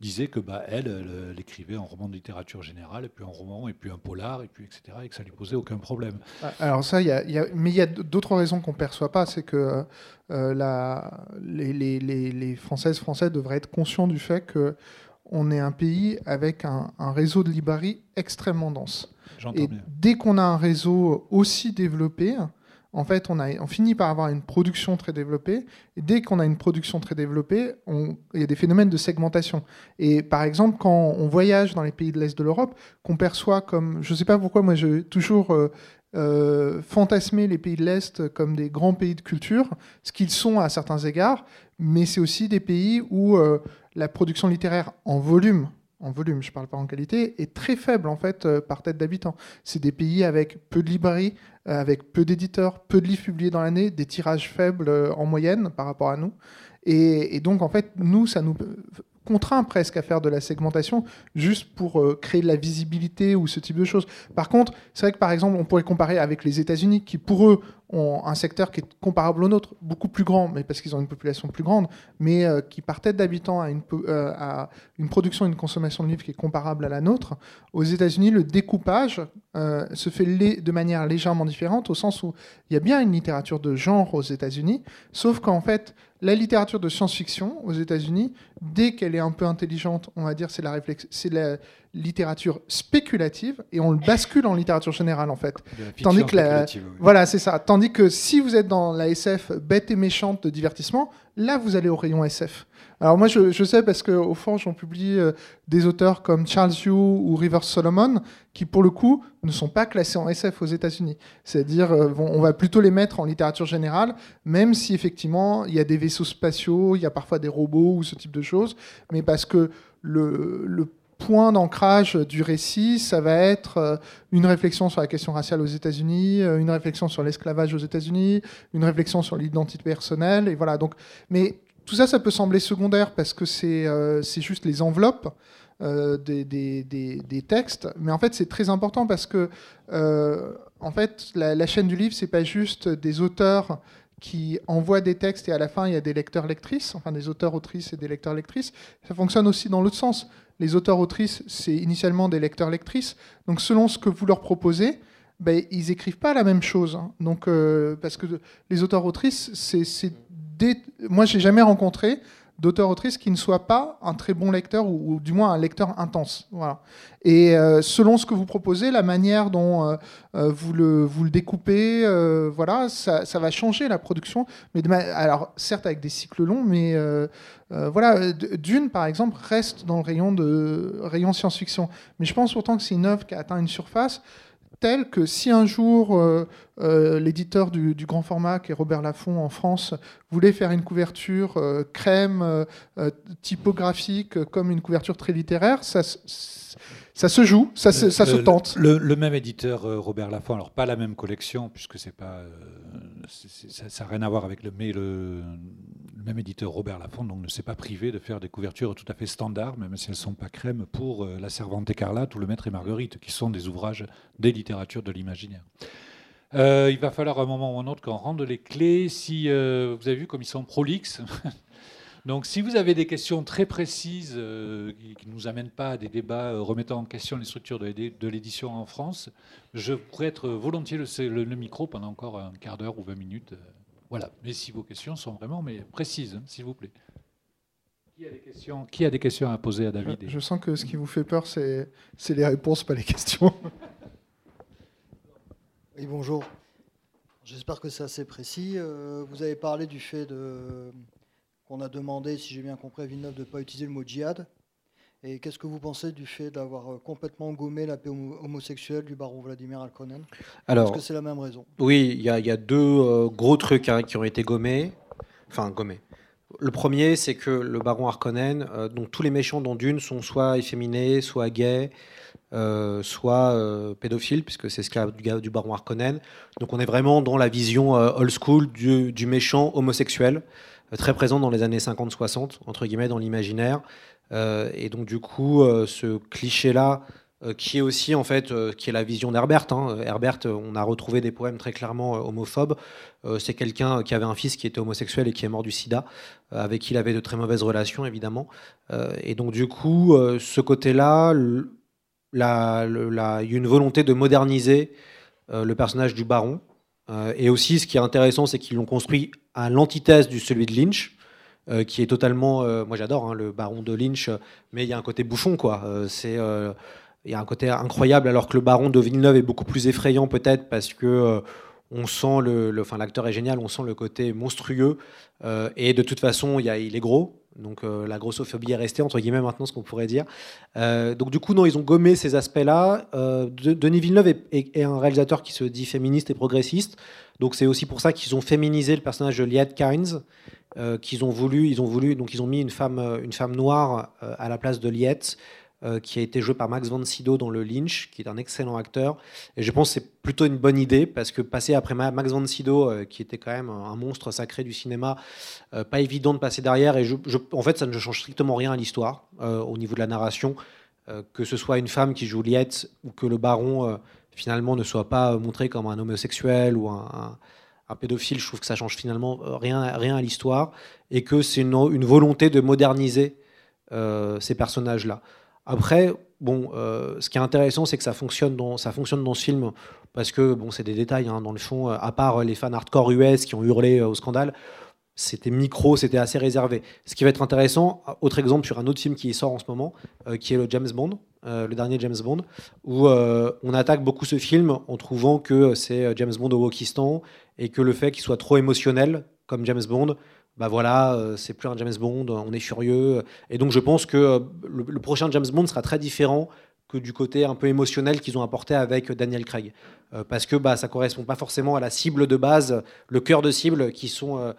disait que bah, elle, elle, écrivait un roman de littérature générale, et puis un roman, et puis un polar, et puis etc., et que ça lui posait aucun problème. Ah, alors ça, y y a, mais il y a d'autres raisons qu'on ne perçoit pas, c'est que la, les, les, les, Françaises, Français devraient être conscients du fait que on est un pays avec un, réseau de librairies extrêmement dense. Et dès qu'on a un réseau aussi développé, en fait, on, a, on finit par avoir une production très développée. Et dès qu'on a une production très développée, il y a des phénomènes de segmentation. Et par exemple, quand on voyage dans les pays de l'Est de l'Europe, qu'on perçoit comme, je ne sais pas pourquoi, moi, j'ai toujours euh, euh, fantasmé les pays de l'Est comme des grands pays de culture, ce qu'ils sont à certains égards, mais c'est aussi des pays où euh, la production littéraire en volume, en volume, je ne parle pas en qualité, est très faible en fait euh, par tête d'habitant. C'est des pays avec peu de librairies, euh, avec peu d'éditeurs, peu de livres publiés dans l'année, des tirages faibles euh, en moyenne par rapport à nous. Et, et, donc en fait, nous, ça nous contraint presque à faire de la segmentation juste pour créer de la visibilité ou ce type de choses. Par contre, c'est vrai que par exemple, on pourrait comparer avec les États-Unis qui, pour eux, ont un secteur qui est comparable au nôtre, beaucoup plus grand, mais parce qu'ils ont une population plus grande, mais euh, qui par tête d'habitant a une, euh, production et une consommation de livres qui est comparable à la nôtre. Aux États-Unis, le découpage se fait de manière légèrement différente, au sens où il y a bien une littérature de genre aux États-Unis, sauf qu'en fait, la littérature de science-fiction aux États-Unis, dès qu'elle est un peu intelligente, on va dire, c'est la, la littérature spéculative et on le bascule en littérature générale en fait. Tandis que voilà, c'est ça. Tandis que si vous êtes dans la SF bête et méchante de divertissement, là vous allez au rayon SF. Alors moi, je, sais parce qu'au Forge, on publie euh, des auteurs comme Charles Yu ou Rivers Solomon, qui pour le coup ne sont pas classés en SF aux États-Unis. C'est-à-dire, euh, on va plutôt les mettre en littérature générale, même si effectivement il y a des vaisseaux spatiaux, il y a parfois des robots ou ce type de choses, mais parce que le, point d'ancrage du récit, ça va être euh, une réflexion sur la question raciale aux États-Unis, une réflexion sur l'esclavage aux États-Unis, une réflexion sur l'identité personnelle, et voilà. Donc, mais tout ça, ça peut sembler secondaire parce que c'est euh, juste les enveloppes euh, des, des, des, textes, mais en fait, c'est très important parce que, euh, en fait, la, chaîne du livre, c'est pas juste des auteurs qui envoient des textes et à la fin, il y a des lecteurs-lectrices, enfin des auteurs-autrices et des lecteurs-lectrices. Ça fonctionne aussi dans l'autre sens. Les auteurs-autrices, c'est initialement des lecteurs-lectrices. Donc, selon ce que vous leur proposez, ben, ils écrivent pas la même chose. Hein. Donc, parce que les auteurs-autrices, c'est moi, j'ai jamais rencontré d'auteur-autrice qui ne soit pas un très bon lecteur ou, du moins un lecteur intense. Voilà. Et euh, selon ce que vous proposez, la manière dont euh, euh, vous, le, vous le découpez, voilà, ça, va changer la production. Mais alors, certes avec des cycles longs, mais voilà, Dune, par exemple, reste dans le rayon, de, rayon science-fiction. Mais je pense pourtant que c'est une œuvre qui a atteint une surface telle que si un jour euh, euh, l'éditeur du, grand format, qui est Robert Laffont en France, voulait faire une couverture euh, crème, typographique, comme une couverture très littéraire, ça, ça se joue, ça, se, ça se tente. Le, même éditeur, Robert Laffont, alors pas la même collection, puisque c'est pas, ça n'a rien à voir avec le, mais le, le même éditeur Robert Laffont donc, ne s'est pas privé de faire des couvertures tout à fait standards, même si elles ne sont pas crème, pour euh, La Servante écarlate ou Le Maître et Marguerite, qui sont des ouvrages des littératures de l'imaginaire. Euh, il va falloir un moment ou un autre qu'on rende les clés. Si euh, vous avez vu comme ils sont prolixes. Donc, si vous avez des questions très précises qui ne nous amènent pas à des débats remettant en question les structures de l'édition en France, je pourrais être volontiers le, le, micro pendant encore un quart d'heure ou 20 minutes. Voilà. Mais si vos questions sont vraiment mais précises, hein, s'il vous plaît. Qui a, des questions, qui a des questions à poser à David Je sens que ce qui vous fait peur, c'est les réponses, pas les questions. Oui, bonjour. J'espère que c'est assez précis. Euh, vous avez parlé du fait qu'on a demandé, si j'ai bien compris à Villeneuve, de ne pas utiliser le mot djihad. Et qu'est-ce que vous pensez du fait d'avoir euh, complètement gommé la paix homosexuelle du baron Vladimir Alkonen Alors, Est-ce que c'est la même raison? Oui, il y, a deux euh, gros trucs hein, qui ont été gommés. Enfin, gommés. Le premier, c'est que le baron Harkonnen, euh, donc tous les méchants dont Dune sont soit efféminés, soit gays, soit pédophiles, puisque c'est ce cas du, du, baron Harkonnen. Donc on est vraiment dans la vision old school du, du méchant homosexuel, très présent dans les années 50-60, entre guillemets, dans l'imaginaire. Euh, et donc du coup, euh, ce cliché-là qui est aussi en fait qui est la vision d'Herbert. Hein. Herbert, on a retrouvé des poèmes très clairement homophobes. c'est quelqu'un qui avait un fils qui était homosexuel et qui est mort du SIDA, avec qui il avait de très mauvaises relations évidemment. et donc du coup, ce côté-là, il y a une volonté de moderniser le personnage du baron. et aussi, ce qui est intéressant, c'est qu'ils l'ont construit à l'antithèse du celui de Lynch. Euh, qui est totalement. Euh, moi, j'adore hein, le baron de Lynch, mais il y a un côté bouffon, quoi. Euh, c'est. il y a un côté incroyable, alors que le baron de Villeneuve est beaucoup plus effrayant, peut-être, parce que on sent le, enfin l'acteur est génial, on sent le côté monstrueux et de toute façon y a, il est gros, donc la grossophobie est restée entre guillemets maintenant ce qu'on pourrait dire. donc du coup non ils ont gommé ces aspects-là. Denis Villeneuve est, un réalisateur qui se dit féministe et progressiste, donc c'est aussi pour ça qu'ils ont féminisé le personnage de Liette Kynes euh, qu'ils ont voulu, ils ont voulu, donc ils ont mis une femme, euh, une femme noire euh, à la place de Liette, qui a été jouée par Max von Sydow dans le Lynch, qui est un excellent acteur. Et je pense que c'est plutôt une bonne idée parce que passer après Max von Sydow, qui était quand même un monstre sacré du cinéma, pas évident de passer derrière. Et en fait, ça ne change strictement rien à l'histoire au niveau de la narration, que ce soit une femme qui joue Liette ou que le baron finalement ne soit pas montré comme un homosexuel ou un pédophile, je trouve que ça change finalement euh, rien, à l'histoire et que c'est une, volonté de moderniser euh, ces personnages-là. Après, bon, euh, ce qui est intéressant, c'est que ça fonctionne dans, ça fonctionne dans ce film parce que bon, c'est des détails hein, dans le fond. À part les fans hardcore US qui ont hurlé au scandale, c'était micro, c'était assez réservé. Ce qui va être intéressant, autre exemple sur un autre film qui sort en ce moment, qui est le James Bond, le dernier James Bond, où on attaque beaucoup ce film en trouvant que c'est James Bond au Wokistan et que le fait qu'il soit trop émotionnel, comme James Bond, bah voilà, euh, c'est plus un James Bond, on est furieux. Et donc je pense que euh, le, prochain James Bond sera très différent que du côté un peu émotionnel qu'ils ont apporté avec Daniel Craig. Euh, parce que bah, ça correspond pas forcément à la cible de base, le cœur de cible, qui sont,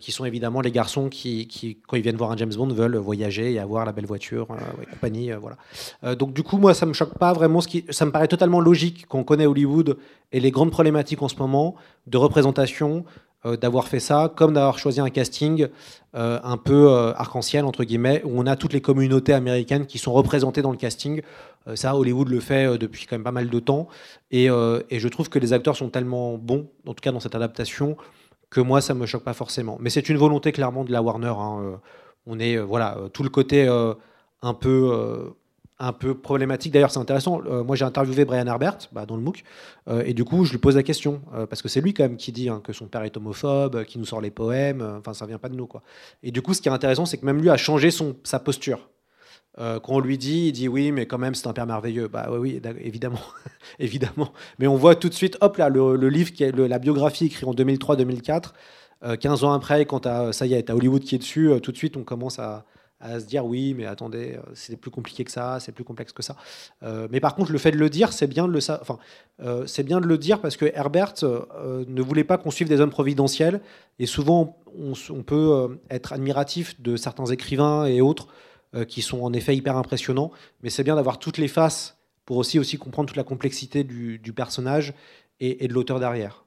qui sont évidemment les garçons qui, qui, quand ils viennent voir un James Bond, veulent voyager et avoir la belle voiture et compagnie. voilà. donc du coup, moi, ça me choque pas vraiment. Ça me paraît totalement logique qu'on connaît Hollywood et les grandes problématiques en ce moment de représentation, euh, d'avoir fait ça, comme d'avoir choisi un casting euh, un peu euh, arc-en-ciel, entre guillemets, où on a toutes les communautés américaines qui sont représentées dans le casting. ça, Hollywood le fait depuis quand même pas mal de temps. Et, je trouve que les acteurs sont tellement bons, en tout cas dans cette adaptation, que moi, ça me choque pas forcément. Mais c'est une volonté clairement de la Warner. Hein, on est, voilà, tout le côté un peu un peu problématique. D'ailleurs, c'est intéressant. Euh, moi, j'ai interviewé Brian Herbert bah, dans le MOOC, euh, et du coup, je lui pose la question euh, parce que c'est lui quand même qui dit hein, que son père est homophobe, qui nous sort les poèmes. Enfin, ça vient pas de nous, quoi. Et du coup, ce qui est intéressant, c'est que même lui a changé son sa posture. quand on lui dit, il dit oui, mais quand même, c'est un père merveilleux. Bah oui, évidemment, évidemment. Mais on voit tout de suite, hop là, le, livre est la biographie écrite en 2003-2004. 15 ans après, quand ça y est, as Hollywood qui est dessus, tout de suite, on commence à, à se dire oui, mais attendez, euh, c'est plus compliqué que ça, c'est plus complexe que ça. Euh, mais par contre, le fait de le dire, c'est bien de le enfin, euh, bien de le dire parce que Herbert ne voulait pas qu'on suive des hommes providentiels. Et souvent, on, peut être admiratif de certains écrivains et autres qui sont en effet hyper impressionnants. Mais c'est bien d'avoir toutes les faces pour aussi aussi comprendre toute la complexité du, personnage et de l'auteur derrière.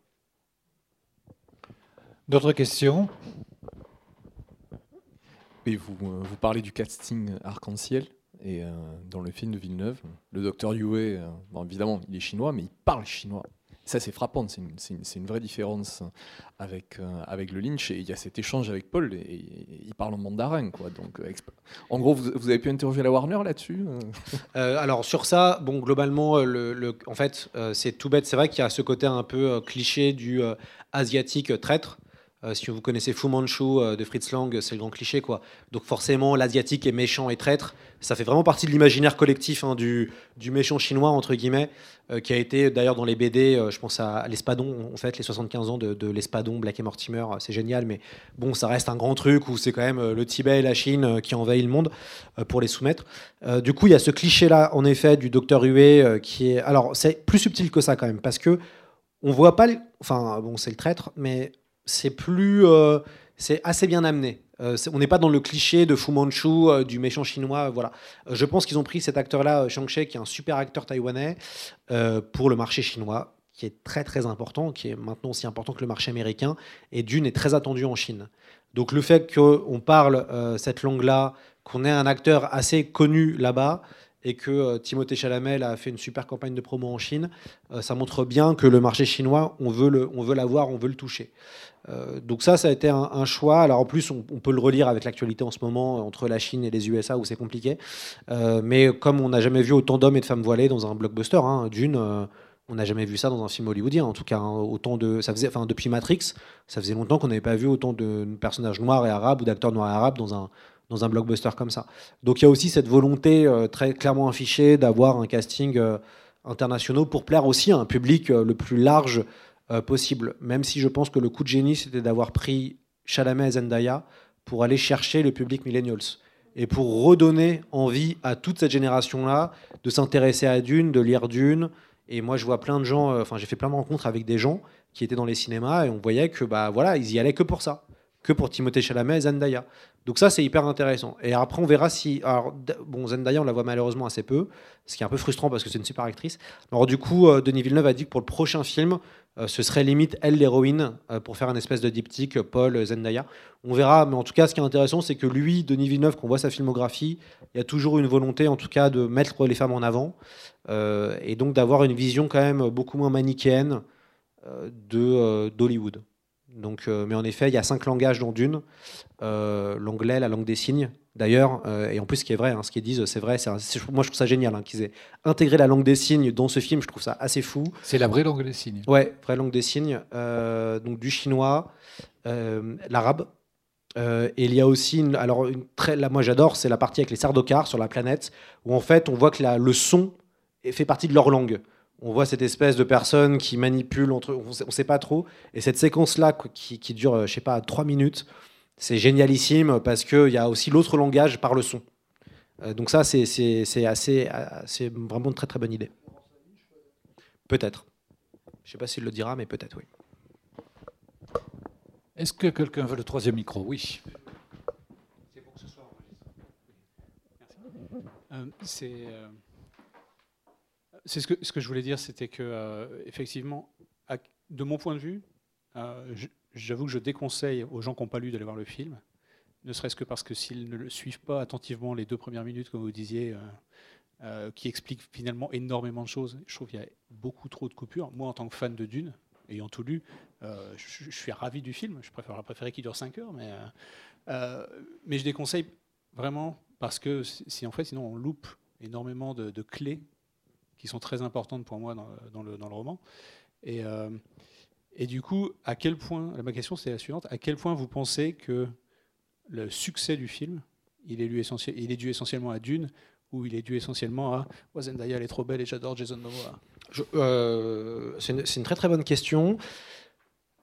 D'autres questions? Vous, euh, vous parlez du casting arc-en-ciel. Et euh, dans le film de Villeneuve, le docteur Yue, euh, évidemment, il est chinois, mais il parle chinois. Ça, c'est frappant, c'est une, vraie différence avec, le Lynch. Et il y a cet échange avec Paul, et, il parle en mandarin. Quoi. Donc, en gros, vous, avez pu interroger la Warner là-dessus Alors, sur ça, bon, globalement, le, le en fait, c'est tout bête. C'est vrai qu'il y a ce côté un peu cliché du asiatique traître. Euh, si vous connaissez Fu Manchu euh, de Fritz Lang, c'est le grand cliché. quoi. Donc forcément, l'asiatique est méchant et traître. Ça fait vraiment partie de l'imaginaire collectif hein, du, méchant chinois, entre guillemets, euh, qui a été d'ailleurs dans les BD, je pense à, l'Espadon, en fait, les 75 ans de, l'Espadon, Black et Mortimer, c'est génial, mais bon, ça reste un grand truc où c'est quand même le Tibet et la Chine qui envahissent le monde pour les soumettre. du coup, il y a ce cliché-là, en effet, du docteur Hué, qui est... Alors, c'est plus subtil que ça quand même, parce que on voit pas... Enfin, bon, c'est le traître, mais c'est plus, euh, c'est assez bien amené. Euh, on n'est pas dans le cliché de Fu Manchu, euh, du méchant chinois. Voilà. je pense qu'ils ont pris cet acteur-là, Shang Chi, qui est un super acteur taïwanais, pour le marché chinois, qui est très très important, qui est maintenant aussi important que le marché américain. Et d'une est très attendu en Chine. Donc le fait qu'on parle cette langue-là, qu'on ait un acteur assez connu là-bas, et que euh, Timothée Chalamet a fait une super campagne de promo en Chine, euh, ça montre bien que le marché chinois, on veut le, on l'avoir, on veut le toucher. Euh, donc ça, ça a été un, choix. Alors en plus, on, peut le relire avec l'actualité en ce moment entre la Chine et les USA où c'est compliqué. mais comme on n'a jamais vu autant d'hommes et de femmes voilés dans un blockbuster, hein, d'une, on n'a jamais vu ça dans un film hollywoodien. En tout cas, hein, autant de, ça faisait, enfin depuis Matrix, ça faisait longtemps qu'on n'avait pas vu autant de personnages noirs et arabes ou d'acteurs noirs et arabes dans un dans un blockbuster comme ça. Donc il y a aussi cette volonté euh, très clairement affichée d'avoir un casting euh, international pour plaire aussi à un public euh, le plus large possible. Même si je pense que le coup de génie, c'était d'avoir pris Chalamet et Zendaya pour aller chercher le public millennials et pour redonner envie à toute cette génération-là de s'intéresser à Dune, de lire Dune. Et moi, je vois plein de gens, enfin, j'ai fait plein de rencontres avec des gens qui étaient dans les cinémas et on voyait que, bah voilà, ils y allaient que pour ça, que pour Timothée Chalamet et Zendaya. Donc ça, c'est hyper intéressant. Et après, on verra si... Alors, bon, Zendaya, on la voit malheureusement assez peu, ce qui est un peu frustrant parce que c'est une super actrice. Alors du coup, euh, Denis Villeneuve a dit que pour le prochain film, euh, ce serait limite elle l'héroïne euh, pour faire un espèce de diptyque Paul Zendaya. On verra, mais en tout cas, ce qui est intéressant, c'est que lui, Denis Villeneuve, qu'on voit sa filmographie, il y a toujours une volonté, en tout cas, de mettre les femmes en avant et donc d'avoir une vision quand même beaucoup moins manichéenne de d'Hollywood. Donc, euh, mais en effet, il y a cinq langages dans Dune. Euh, l'anglais, la langue des signes, d'ailleurs, euh, et en plus, ce qui est vrai, hein, ce qu'ils disent, c'est vrai. moi, je trouve ça génial hein, qu'ils aient intégré la langue des signes dans ce film. Je trouve ça assez fou. C'est la vraie langue des signes. Ouais, vraie langue des signes. donc du chinois, l'arabe. et il y a aussi, une, alors une très, là, moi j'adore, c'est la partie avec les sardocars sur la planète, où en fait, on voit que la, le son fait partie de leur langue on voit cette espèce de personne qui manipule entre on sait, sait pas trop. Et cette séquence là qui, dure euh, je sais pas trois minutes c'est génialissime parce qu'il y a aussi l'autre langage par le son. Euh, donc ça c'est assez c'est vraiment une très très bonne idée. Peut-être. Je sais pas s'il le dira mais peut-être oui. Est-ce que quelqu'un veut le troisième micro? Oui. C'est pour que ce soit c'est c'est ce que, je voulais dire, c'était que, euh, effectivement, de mon point de vue, euh, j'avoue que je déconseille aux gens qui n'ont pas lu d'aller voir le film, ne serait-ce que parce que s'ils ne le suivent pas attentivement les deux premières minutes, comme vous disiez, euh, qui expliquent finalement énormément de choses, je trouve qu'il y a beaucoup trop de coupures. Moi, en tant que fan de Dune, ayant tout lu, je, suis ravi du film. Je préfère préférer qu'il dure 5 heures, mais, je déconseille vraiment parce que si en fait, sinon, on loupe énormément de clés qui sont très importantes pour moi dans, le, dans le, roman. Et, euh, et, du coup, à quel point, ma question c'est la suivante, à quel point vous pensez que le succès du film, il est, dû, essentiellement à Dune, ou il est dû essentiellement à oh, Zendaya, elle est trop belle et j'adore Jason Momoa? Euh, C'est une, une, très très bonne question.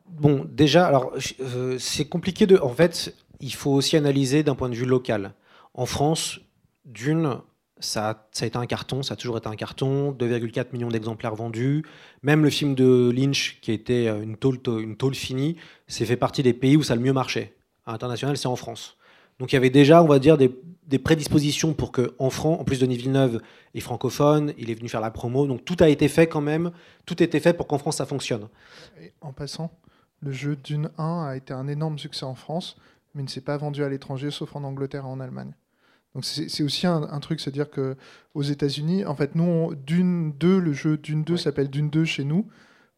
Bon, déjà, alors euh, c'est compliqué de. En fait, il faut aussi analyser d'un point de vue local. En France, Dune ça a, été un carton, ça a toujours été un carton, 2,4 millions d'exemplaires vendus. Même le film de Lynch, qui était euh, une tôle, une tôle finie, c'est fait partie des pays où ça a le mieux marché. À l'international, c'est en France. Donc il y avait déjà, on va dire, des, prédispositions pour que, en France, en plus Denis Villeneuve est francophone, il est venu faire la promo, donc tout a été fait quand même, tout a été fait pour qu'en France ça fonctionne. en passant, le jeu Dune 1 a été un énorme succès en France, mais ne s'est pas vendu à l'étranger, sauf en Angleterre et en Allemagne. Donc c'est aussi un, truc, c'est-à-dire que aux États-Unis, en fait, nous, Dune 2, le jeu Dune 2 s'appelle Dune 2 chez nous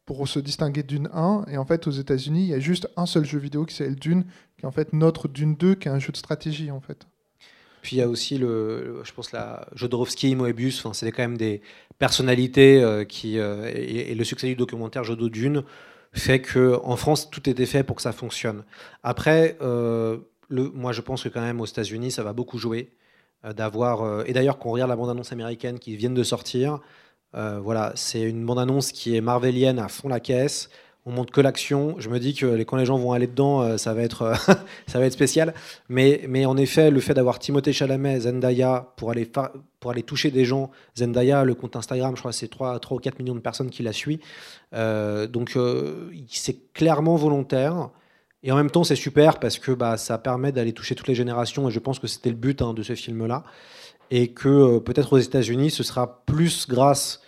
pour se distinguer Dune 1. Et en fait, aux États-Unis, il y a juste un seul jeu vidéo qui s'appelle Dune, qui est en fait notre Dune 2, qui est un jeu de stratégie en fait. Puis il y a aussi le, je pense la Jodorowsky, Moebius, enfin c'est quand même des personnalités euh, qui euh, et, le succès du documentaire Jodo Dune fait que en France tout était fait pour que ça fonctionne. Après, euh, le, moi je pense que quand même aux États-Unis ça va beaucoup jouer. Euh, d'avoir. Euh, et d'ailleurs, quand on regarde la bande-annonce américaine qui vient de sortir, euh, voilà, c'est une bande-annonce qui est marvelienne à fond la caisse. On montre que l'action. Je me dis que quand les gens vont aller dedans, ça va être, ça va être spécial. Mais, mais en effet, le fait d'avoir Timothée Chalamet, Zendaya, pour aller, pour aller toucher des gens, Zendaya, le compte Instagram, je crois c'est 3, 3 ou 4 millions de personnes qui la suivent. donc, c'est clairement volontaire. Et en même temps, c'est super parce que bah, ça permet d'aller toucher toutes les générations, et je pense que c'était le but hein, de ce film-là. Et que euh, peut-être aux États-Unis, ce sera plus grâce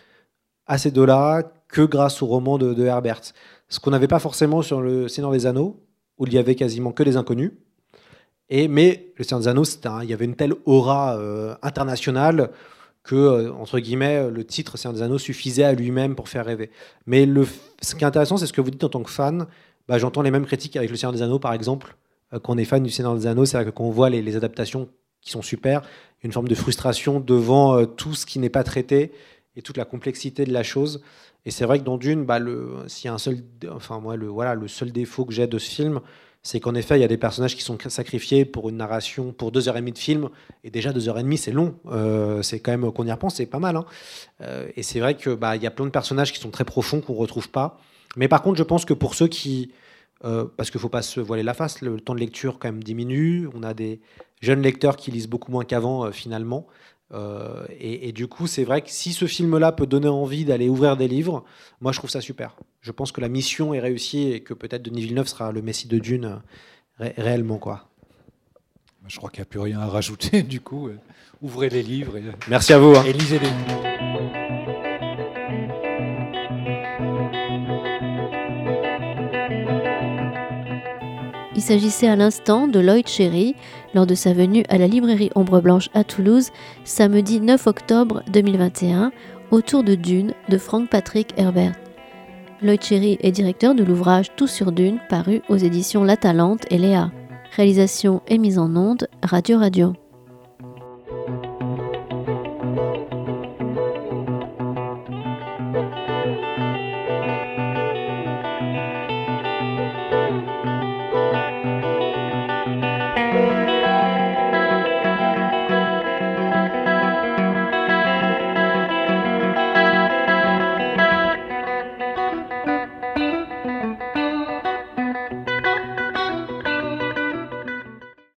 à ces deux-là que grâce au roman de, Herbert. Ce qu'on n'avait pas forcément sur le Seigneur des Anneaux, où il y avait quasiment que des inconnus. Et, mais le Seigneur des Anneaux, il y avait une telle aura euh, internationale que, euh, entre guillemets, le titre Seigneur des Anneaux suffisait à lui-même pour faire rêver. Mais ce qui est intéressant, c'est ce que vous dites en tant que fan. Bah, J'entends les mêmes critiques avec le Seigneur des Anneaux, par exemple. Euh, quand on est fan du Seigneur des Anneaux, c'est vrai que quand on voit les, adaptations qui sont super, une forme de frustration devant euh, tout ce qui n'est pas traité et toute la complexité de la chose. Et c'est vrai que dans Dune, bah, s'il y a un seul, enfin moi, le, voilà, le seul défaut que j'ai de ce film, c'est qu'en effet, il y a des personnages qui sont sacrifiés pour une narration, pour deux heures et demie de film, et déjà deux heures et demie, c'est long. Euh, c'est quand même qu'on y repense, c'est pas mal. Hein. Et c'est vrai que bah, il y a plein de personnages qui sont très profonds qu'on retrouve pas. Mais par contre, je pense que pour ceux qui, euh, parce qu'il faut pas se voiler la face, le temps de lecture quand même diminue. On a des jeunes lecteurs qui lisent beaucoup moins qu'avant euh, finalement. Euh, et, et du coup, c'est vrai que si ce film-là peut donner envie d'aller ouvrir des livres, moi je trouve ça super. Je pense que la mission est réussie et que peut-être Denis Villeneuve sera le Messie de Dune ré- réellement quoi. Je crois qu'il n'y a plus rien à rajouter, du coup. ouvrez les livres et, Merci à vous. hein. et lisez les livres. Il s'agissait à l'instant de Lloyd Cherry lors de sa venue à la librairie Ombre Blanche à Toulouse samedi 9 octobre 2021 autour de Dune de Frank Patrick Herbert. Lloyd Cherry est directeur de l'ouvrage Tout sur Dune paru aux éditions La Talente et Léa. Réalisation et mise en onde Radio Radio.